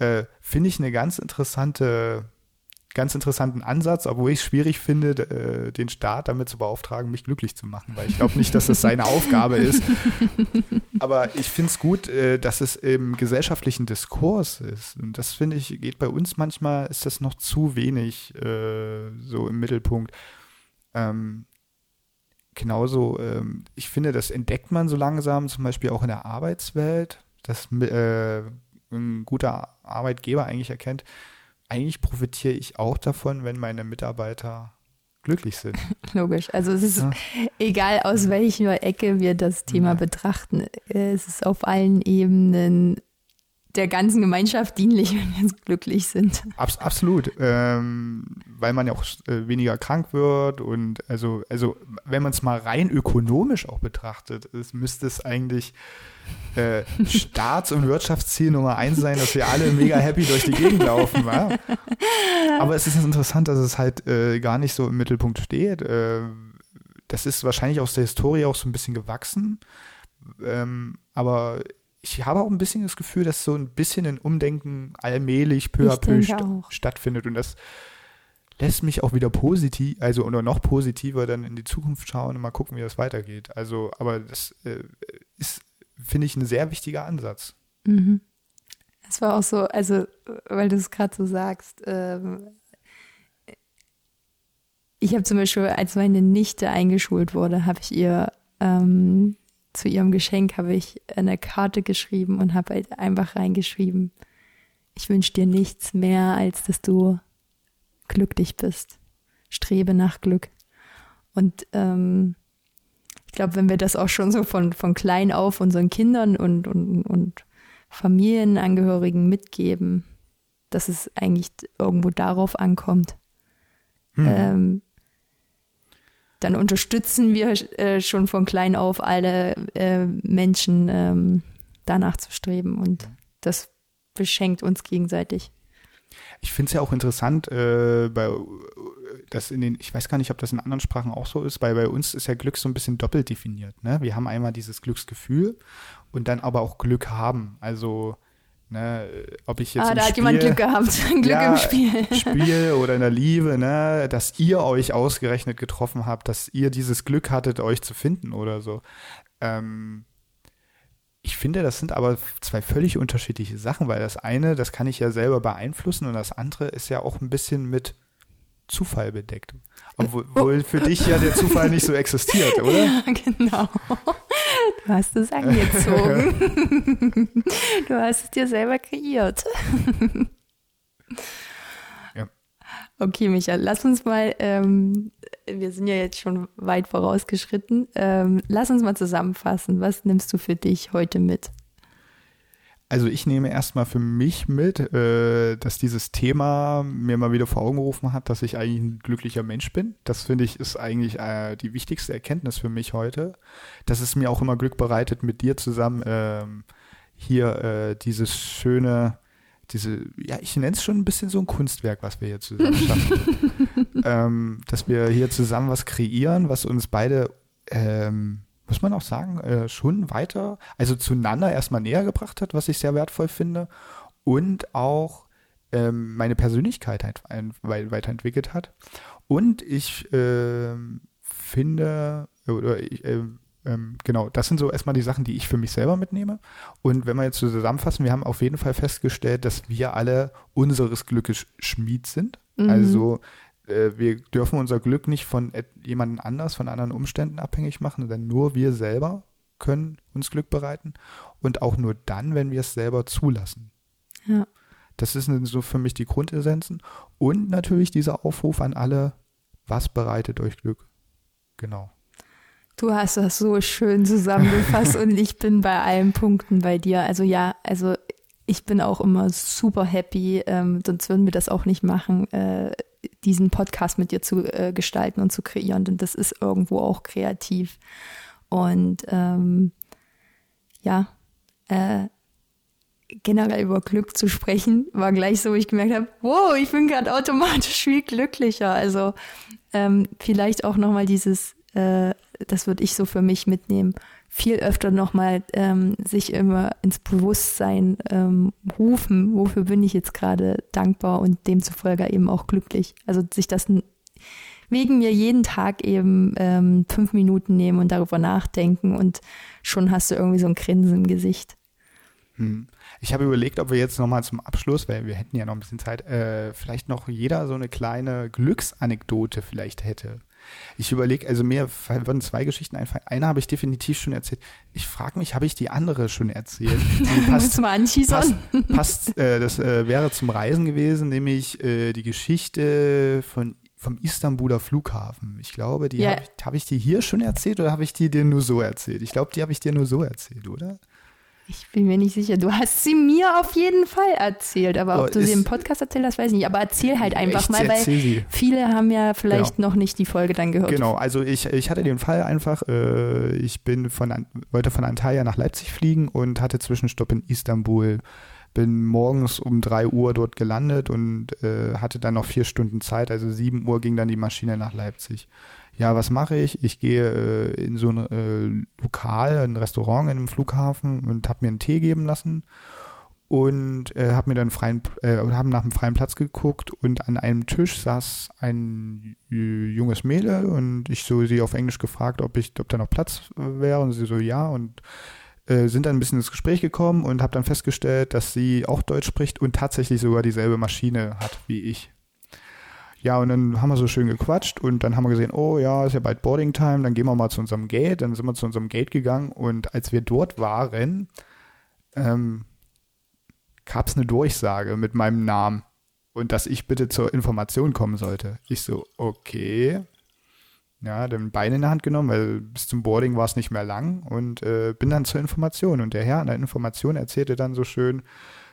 äh, finde ich eine ganz interessante, ganz interessanten Ansatz, obwohl ich es schwierig finde, äh, den Staat damit zu beauftragen, mich glücklich zu machen, weil ich glaube nicht, dass das seine Aufgabe ist. Aber ich finde es gut, äh, dass es im gesellschaftlichen Diskurs ist. Und das finde ich, geht bei uns manchmal, ist das noch zu wenig äh, so im Mittelpunkt. Ähm, genauso, ähm, ich finde, das entdeckt man so langsam, zum Beispiel auch in der Arbeitswelt, dass äh, ein guter Arbeitgeber eigentlich erkennt, eigentlich profitiere ich auch davon, wenn meine Mitarbeiter glücklich sind. Logisch. Also es ist ja. egal, aus welcher Ecke wir das Thema ja. betrachten. Es ist auf allen Ebenen der ganzen Gemeinschaft dienlich, wenn wir glücklich sind. Abs absolut, ähm, weil man ja auch äh, weniger krank wird und also, also wenn man es mal rein ökonomisch auch betrachtet, es müsste es eigentlich äh, Staats- und Wirtschaftsziel Nummer eins sein, dass wir alle mega happy durch die Gegend laufen. Ja? Aber es ist interessant, dass es halt äh, gar nicht so im Mittelpunkt steht. Äh, das ist wahrscheinlich aus der Historie auch so ein bisschen gewachsen. Ähm, aber ich habe auch ein bisschen das Gefühl, dass so ein bisschen ein Umdenken allmählich peu à peu st stattfindet. Und das lässt mich auch wieder positiv, also oder noch positiver dann in die Zukunft schauen und mal gucken, wie das weitergeht. Also, aber das äh, ist, finde ich, ein sehr wichtiger Ansatz. Mhm. Das war auch so, also, weil du es gerade so sagst, ähm, ich habe zum Beispiel, als meine Nichte eingeschult wurde, habe ich ihr ähm, zu ihrem Geschenk habe ich eine Karte geschrieben und habe halt einfach reingeschrieben, ich wünsche dir nichts mehr, als dass du glücklich bist. Strebe nach Glück. Und ähm, ich glaube, wenn wir das auch schon so von, von klein auf unseren Kindern und, und, und Familienangehörigen mitgeben, dass es eigentlich irgendwo darauf ankommt, hm. ähm, dann unterstützen wir äh, schon von klein auf alle äh, Menschen ähm, danach zu streben und das beschenkt uns gegenseitig. Ich finde es ja auch interessant, äh, bei das in den, ich weiß gar nicht, ob das in anderen Sprachen auch so ist, weil bei uns ist ja Glück so ein bisschen doppelt definiert. Ne? Wir haben einmal dieses Glücksgefühl und dann aber auch Glück haben. Also Ne, ob ich jetzt ah, da Spiel, hat jemand Glück gehabt, Glück ja, im Spiel. Spiel oder in der Liebe, ne, dass ihr euch ausgerechnet getroffen habt, dass ihr dieses Glück hattet, euch zu finden oder so. Ähm, ich finde, das sind aber zwei völlig unterschiedliche Sachen, weil das eine, das kann ich ja selber beeinflussen und das andere ist ja auch ein bisschen mit Zufall bedeckt. Obwohl für dich ja der Zufall nicht so existiert, oder? Ja, genau. Du hast es angezogen. Du hast es dir selber kreiert. Ja. Okay, Michael, lass uns mal, ähm, wir sind ja jetzt schon weit vorausgeschritten, ähm, lass uns mal zusammenfassen. Was nimmst du für dich heute mit? Also ich nehme erstmal für mich mit, äh, dass dieses Thema mir mal wieder vor Augen gerufen hat, dass ich eigentlich ein glücklicher Mensch bin. Das finde ich ist eigentlich äh, die wichtigste Erkenntnis für mich heute. Dass es mir auch immer Glück bereitet, mit dir zusammen ähm, hier äh, dieses schöne, diese, ja, ich nenne es schon ein bisschen so ein Kunstwerk, was wir hier zusammen schaffen. ähm, dass wir hier zusammen was kreieren, was uns beide ähm, muss man auch sagen, äh, schon weiter, also zueinander erstmal näher gebracht hat, was ich sehr wertvoll finde. Und auch ähm, meine Persönlichkeit halt weiterentwickelt hat. Und ich äh, finde, oder ich, äh, genau, das sind so erstmal die Sachen, die ich für mich selber mitnehme. Und wenn wir jetzt zusammenfassen, wir haben auf jeden Fall festgestellt, dass wir alle unseres Glückes Schmied sind. Mhm. Also äh, wir dürfen unser Glück nicht von jemandem anders, von anderen Umständen abhängig machen, denn nur wir selber können uns Glück bereiten und auch nur dann, wenn wir es selber zulassen. Ja. Das sind so für mich die Grundessenzen und natürlich dieser Aufruf an alle, was bereitet euch Glück? Genau. Du hast das so schön zusammengefasst und ich bin bei allen Punkten bei dir. Also ja, also ich bin auch immer super happy, ähm, sonst würden wir das auch nicht machen, äh, diesen Podcast mit dir zu äh, gestalten und zu kreieren, denn das ist irgendwo auch kreativ. Und ähm, ja, äh, generell über Glück zu sprechen, war gleich so, wo ich gemerkt habe, wow, ich bin gerade automatisch viel glücklicher. Also ähm, vielleicht auch nochmal dieses äh, das würde ich so für mich mitnehmen, viel öfter nochmal ähm, sich immer ins Bewusstsein ähm, rufen, wofür bin ich jetzt gerade dankbar und demzufolge eben auch glücklich. Also sich das wegen mir jeden Tag eben ähm, fünf Minuten nehmen und darüber nachdenken und schon hast du irgendwie so ein Grinsen im Gesicht. Hm. Ich habe überlegt, ob wir jetzt nochmal zum Abschluss, weil wir hätten ja noch ein bisschen Zeit, äh, vielleicht noch jeder so eine kleine Glücksanekdote vielleicht hätte. Ich überlege, also mir würden zwei Geschichten einfallen. Eine habe ich definitiv schon erzählt. Ich frage mich, habe ich die andere schon erzählt? Die passt, mal passt, passt äh, das äh, wäre zum Reisen gewesen, nämlich äh, die Geschichte von vom Istanbuler Flughafen. Ich glaube, die ja. habe ich, hab ich die hier schon erzählt oder habe ich die dir nur so erzählt? Ich glaube, die habe ich dir nur so erzählt, oder? Ich bin mir nicht sicher. Du hast sie mir auf jeden Fall erzählt, aber oh, ob du sie im Podcast erzählt hast, weiß ich nicht. Aber erzähl halt einfach mal, weil sie. viele haben ja vielleicht genau. noch nicht die Folge dann gehört. Genau, also ich, ich hatte den Fall einfach, äh, ich bin von, wollte von Antalya nach Leipzig fliegen und hatte Zwischenstopp in Istanbul. Bin morgens um drei Uhr dort gelandet und äh, hatte dann noch vier Stunden Zeit. Also sieben Uhr ging dann die Maschine nach Leipzig ja, was mache ich? Ich gehe äh, in so ein äh, Lokal, ein Restaurant in einem Flughafen und habe mir einen Tee geben lassen und äh, habe mir dann freien, äh, haben nach einem freien Platz geguckt und an einem Tisch saß ein junges Mädel und ich so sie auf Englisch gefragt, ob ich, ob da noch Platz äh, wäre und sie so ja und äh, sind dann ein bisschen ins Gespräch gekommen und habe dann festgestellt, dass sie auch Deutsch spricht und tatsächlich sogar dieselbe Maschine hat wie ich. Ja, und dann haben wir so schön gequatscht und dann haben wir gesehen, oh ja, ist ja bald Boarding Time, dann gehen wir mal zu unserem Gate. Dann sind wir zu unserem Gate gegangen und als wir dort waren, ähm, gab es eine Durchsage mit meinem Namen und dass ich bitte zur Information kommen sollte. Ich so, okay. Ja, dann Beine in der Hand genommen, weil bis zum Boarding war es nicht mehr lang und äh, bin dann zur Information. Und der Herr an der Information erzählte dann so schön,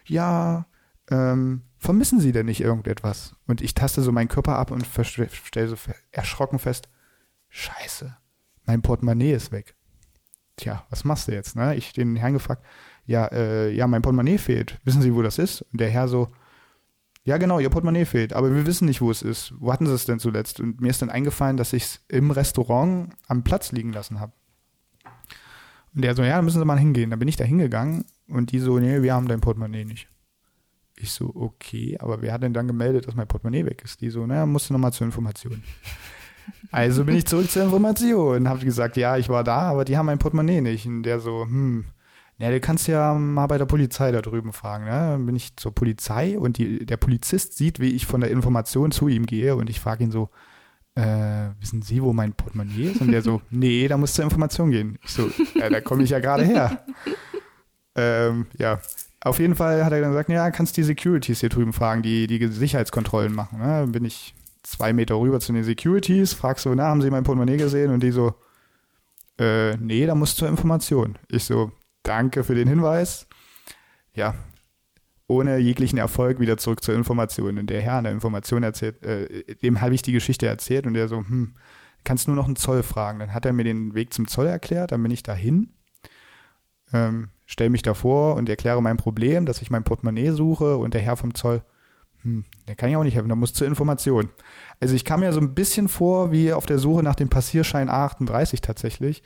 ja, ähm, vermissen Sie denn nicht irgendetwas? Und ich taste so meinen Körper ab und stelle so erschrocken fest, scheiße, mein Portemonnaie ist weg. Tja, was machst du jetzt? Ne? Ich den Herrn gefragt, ja, äh, ja, mein Portemonnaie fehlt. Wissen Sie, wo das ist? Und der Herr so, ja, genau, Ihr Portemonnaie fehlt, aber wir wissen nicht, wo es ist. Wo hatten Sie es denn zuletzt? Und mir ist dann eingefallen, dass ich es im Restaurant am Platz liegen lassen habe. Und der so, ja, müssen Sie mal hingehen. Da bin ich da hingegangen und die so, nee, wir haben dein Portemonnaie nicht. Ich so, okay, aber wer hat denn dann gemeldet, dass mein Portemonnaie weg ist? Die so, naja, musst du nochmal zur Information. Also bin ich zurück zur Information und habe gesagt, ja, ich war da, aber die haben mein Portemonnaie nicht. Und der so, hm, ja, du kannst ja mal bei der Polizei da drüben fragen. Ne? Dann bin ich zur Polizei und die, der Polizist sieht, wie ich von der Information zu ihm gehe und ich frage ihn so, äh, wissen Sie, wo mein Portemonnaie ist? Und der so, nee, da musst du zur Information gehen. Ich so, ja, da komme ich ja gerade her. ähm, ja, auf jeden Fall hat er dann gesagt, ja, kannst die Securities hier drüben fragen, die die Sicherheitskontrollen machen. Ne? Dann bin ich zwei Meter rüber zu den Securities, frag so, na, haben Sie mein Portemonnaie gesehen? Und die so, äh, nee, da musst du zur Information. Ich so, danke für den Hinweis. Ja, ohne jeglichen Erfolg wieder zurück zur Information. Und der Herr an der Information erzählt, äh, dem habe ich die Geschichte erzählt und der so, hm, kannst nur noch einen Zoll fragen. Dann hat er mir den Weg zum Zoll erklärt, dann bin ich dahin. Ähm, stelle mich davor und erkläre mein Problem, dass ich mein Portemonnaie suche und der Herr vom Zoll, hm, der kann ja auch nicht helfen, der muss zur Information. Also ich kam mir so ein bisschen vor wie auf der Suche nach dem Passierschein A38 tatsächlich.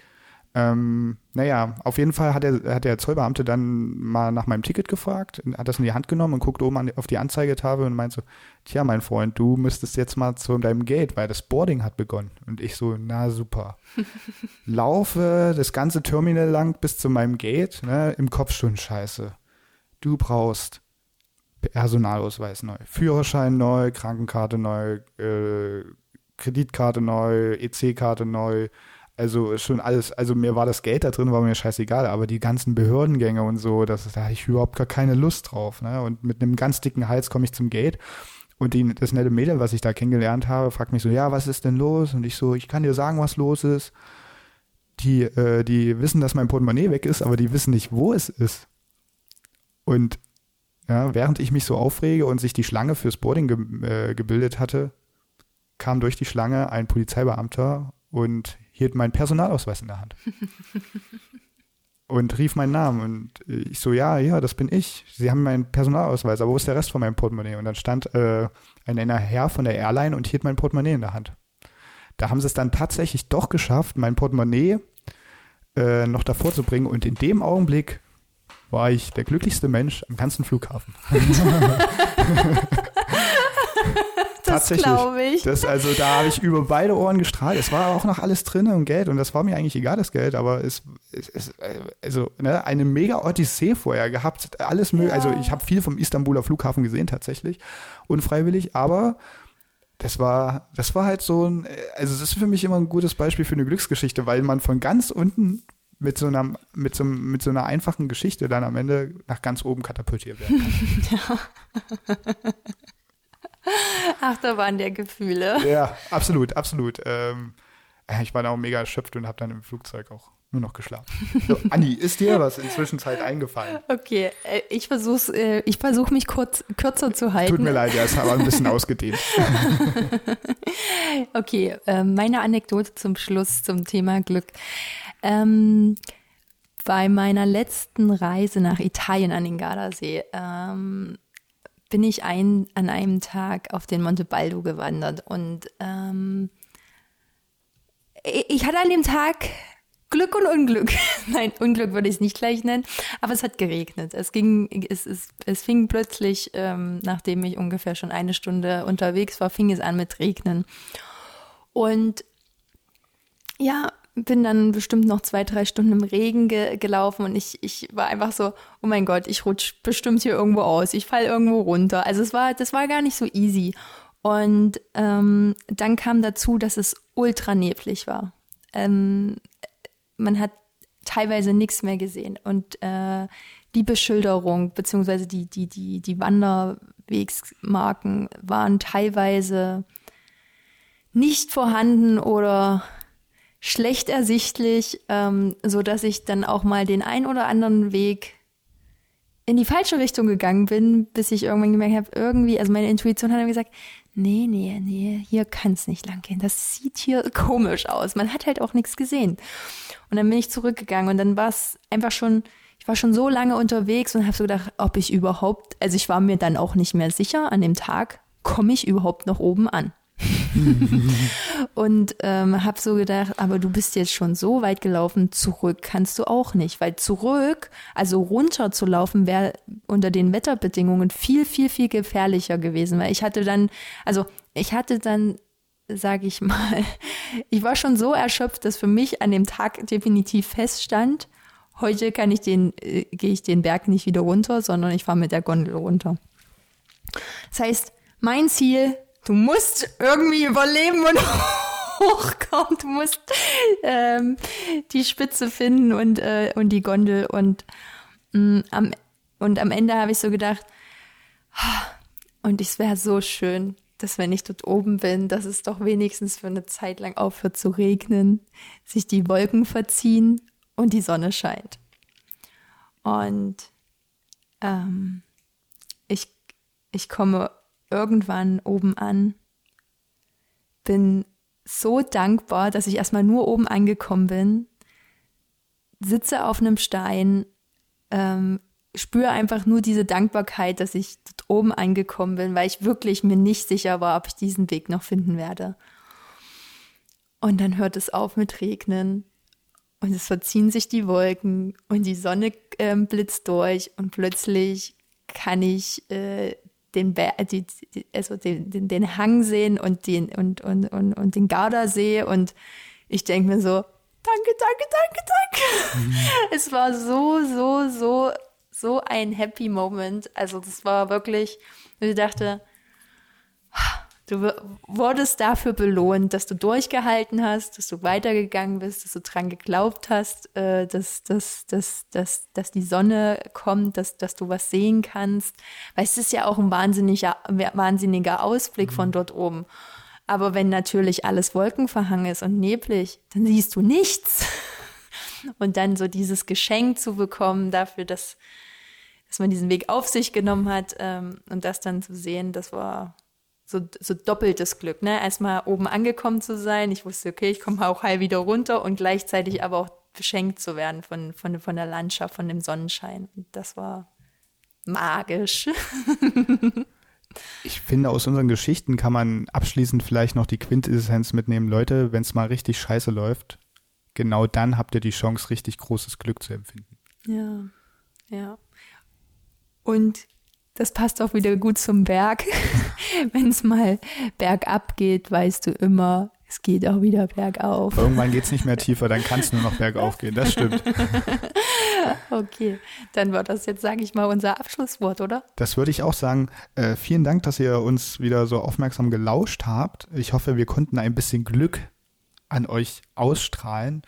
Ähm, naja, auf jeden Fall hat der, hat der Zollbeamte dann mal nach meinem Ticket gefragt, hat das in die Hand genommen und guckt oben an, auf die Anzeigetafel und meint so, tja, mein Freund, du müsstest jetzt mal zu deinem Gate, weil das Boarding hat begonnen. Und ich so, na super. Laufe das ganze Terminal lang bis zu meinem Gate, ne, im Kopf schon scheiße. Du brauchst Personalausweis neu, Führerschein neu, Krankenkarte neu, äh, Kreditkarte neu, EC-Karte neu, also schon alles, also mir war das Geld da drin, war mir scheißegal, aber die ganzen Behördengänge und so, das, da hatte ich überhaupt gar keine Lust drauf. Ne? Und mit einem ganz dicken Hals komme ich zum Gate und die, das nette Mädel, was ich da kennengelernt habe, fragt mich so, ja, was ist denn los? Und ich so, ich kann dir sagen, was los ist. Die, äh, die wissen, dass mein Portemonnaie weg ist, aber die wissen nicht, wo es ist. Und ja, während ich mich so aufrege und sich die Schlange fürs Boarding ge äh, gebildet hatte, kam durch die Schlange ein Polizeibeamter und hielt meinen Personalausweis in der Hand. und rief meinen Namen. Und ich so, ja, ja, das bin ich. Sie haben meinen Personalausweis, aber wo ist der Rest von meinem Portemonnaie? Und dann stand äh, ein Herr von der Airline und hielt mein Portemonnaie in der Hand. Da haben sie es dann tatsächlich doch geschafft, mein Portemonnaie äh, noch davor zu bringen. Und in dem Augenblick war ich der glücklichste Mensch am ganzen Flughafen. das glaube ich. Das, also da habe ich über beide Ohren gestrahlt. Es war auch noch alles drin und Geld und das war mir eigentlich egal, das Geld, aber es, es, es also ne, eine mega Odyssee vorher gehabt. Alles mögliche. Also ich habe viel vom Istanbuler Flughafen gesehen tatsächlich, unfreiwillig, aber das war, das war halt so ein, also das ist für mich immer ein gutes Beispiel für eine Glücksgeschichte, weil man von ganz unten mit so einer, mit so, mit so einer einfachen Geschichte dann am Ende nach ganz oben katapultiert werden kann. ja. Achterbahn der Gefühle. Ja, absolut, absolut. Ähm, ich war da auch mega erschöpft und habe dann im Flugzeug auch nur noch geschlafen. So, Anni, ist dir was inzwischen Zeit eingefallen? Okay, äh, ich versuche äh, ich versuch mich kurz, kürzer zu halten. Tut mir leid, ja, ist aber ein bisschen ausgedehnt. okay, äh, meine Anekdote zum Schluss zum Thema Glück. Ähm, bei meiner letzten Reise nach Italien an den Gardasee ähm, bin ich ein, an einem Tag auf den Monte Baldo gewandert und ähm, ich hatte an dem Tag Glück und Unglück. Nein, Unglück würde ich es nicht gleich nennen, aber es hat geregnet. Es ging, es, es, es fing plötzlich, ähm, nachdem ich ungefähr schon eine Stunde unterwegs war, fing es an mit Regnen. Und ja, bin dann bestimmt noch zwei, drei Stunden im Regen ge gelaufen und ich, ich war einfach so, oh mein Gott, ich rutsch bestimmt hier irgendwo aus, ich fall irgendwo runter. Also es war, das war gar nicht so easy. Und ähm, dann kam dazu, dass es ultra neblig war. Ähm, man hat teilweise nichts mehr gesehen und äh, die Beschilderung beziehungsweise die die die die Wanderwegsmarken waren teilweise nicht vorhanden oder schlecht ersichtlich, ähm, so dass ich dann auch mal den ein oder anderen Weg in die falsche Richtung gegangen bin, bis ich irgendwann gemerkt habe, irgendwie, also meine Intuition hat mir gesagt, nee, nee, nee, hier kann es nicht lang gehen. Das sieht hier komisch aus. Man hat halt auch nichts gesehen. Und dann bin ich zurückgegangen und dann war es einfach schon, ich war schon so lange unterwegs und habe so gedacht, ob ich überhaupt, also ich war mir dann auch nicht mehr sicher an dem Tag, komme ich überhaupt noch oben an. und ähm, habe so gedacht, aber du bist jetzt schon so weit gelaufen, zurück kannst du auch nicht, weil zurück, also runter zu laufen, wäre unter den Wetterbedingungen viel, viel, viel gefährlicher gewesen, weil ich hatte dann, also ich hatte dann sage ich mal, ich war schon so erschöpft, dass für mich an dem Tag definitiv feststand, heute kann ich den, äh, gehe ich den Berg nicht wieder runter, sondern ich fahre mit der Gondel runter. Das heißt, mein Ziel du musst irgendwie überleben und hochkommen. Du musst ähm, die Spitze finden und, äh, und die Gondel. Und, mh, mm, am, und am Ende habe ich so gedacht, und es wäre so schön, dass wenn ich dort oben bin, dass es doch wenigstens für eine Zeit lang aufhört zu regnen, sich die Wolken verziehen und die Sonne scheint. Und ähm, ich, ich komme irgendwann oben an, bin so dankbar, dass ich erstmal nur oben angekommen bin, sitze auf einem Stein, ähm, spüre einfach nur diese Dankbarkeit, dass ich dort oben angekommen bin, weil ich wirklich mir nicht sicher war, ob ich diesen Weg noch finden werde. Und dann hört es auf mit Regnen und es verziehen sich die Wolken und die Sonne ähm, blitzt durch und plötzlich kann ich äh, den, die, die, also den, den, den Hang sehen und den, und, und, und, und den Gardasee und ich denke mir so, danke, danke, danke, danke. Mhm. Es war so, so, so, so ein Happy Moment. Also das war wirklich, ich dachte, Du wurdest dafür belohnt, dass du durchgehalten hast, dass du weitergegangen bist, dass du dran geglaubt hast, äh, dass, dass, dass, dass, dass die Sonne kommt, dass, dass du was sehen kannst. Weil es ist ja auch ein wahnsinniger, wahnsinniger Ausblick mhm. von dort oben. Aber wenn natürlich alles wolkenverhangen ist und neblig, dann siehst du nichts. Und dann so dieses Geschenk zu bekommen dafür, dass, dass man diesen Weg auf sich genommen hat ähm, und das dann zu sehen, das war so, so doppeltes Glück, ne? Erstmal oben angekommen zu sein. Ich wusste, okay, ich komme auch heil wieder runter und gleichzeitig aber auch beschenkt zu werden von, von, von der Landschaft, von dem Sonnenschein. Und das war magisch. ich finde, aus unseren Geschichten kann man abschließend vielleicht noch die Quintessenz mitnehmen. Leute, wenn es mal richtig scheiße läuft, genau dann habt ihr die Chance, richtig großes Glück zu empfinden. Ja, ja. Und das passt auch wieder gut zum Berg. Wenn es mal bergab geht, weißt du immer, es geht auch wieder bergauf. Irgendwann geht es nicht mehr tiefer, dann kann es nur noch bergauf gehen. Das stimmt. okay, dann war das jetzt, sage ich mal, unser Abschlusswort, oder? Das würde ich auch sagen. Äh, vielen Dank, dass ihr uns wieder so aufmerksam gelauscht habt. Ich hoffe, wir konnten ein bisschen Glück an euch ausstrahlen.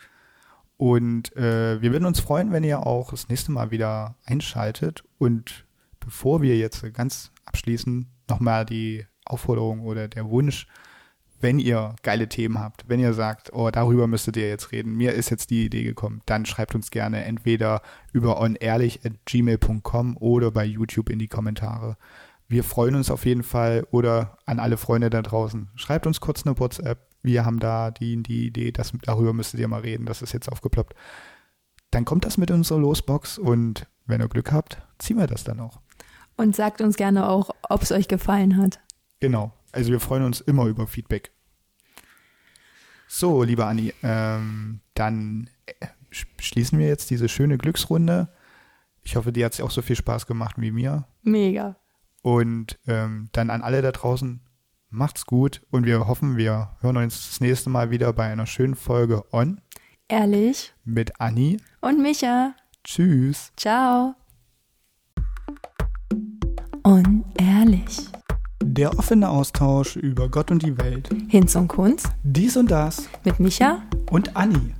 Und äh, wir würden uns freuen, wenn ihr auch das nächste Mal wieder einschaltet und bevor wir jetzt ganz abschließen, nochmal die Aufforderung oder der Wunsch, wenn ihr geile Themen habt, wenn ihr sagt, oh, darüber müsstet ihr jetzt reden, mir ist jetzt die Idee gekommen, dann schreibt uns gerne entweder über onehrlich.gmail.com oder bei YouTube in die Kommentare. Wir freuen uns auf jeden Fall oder an alle Freunde da draußen. Schreibt uns kurz eine WhatsApp. Wir haben da die, die Idee, das, darüber müsstet ihr mal reden, das ist jetzt aufgeploppt. Dann kommt das mit unserer Losbox und wenn ihr Glück habt, ziehen wir das dann auch. Und sagt uns gerne auch, ob es euch gefallen hat. Genau. Also wir freuen uns immer über Feedback. So, liebe Anni, ähm, dann äh, schließen wir jetzt diese schöne Glücksrunde. Ich hoffe, dir hat es auch so viel Spaß gemacht wie mir. Mega. Und ähm, dann an alle da draußen, macht's gut und wir hoffen, wir hören uns das nächste Mal wieder bei einer schönen Folge On. Ehrlich. Mit Anni. Und Micha. Tschüss. Ciao unehrlich. Der offene Austausch über Gott und die Welt. Hinz und Kunz. Dies und das. Mit Micha und Anni.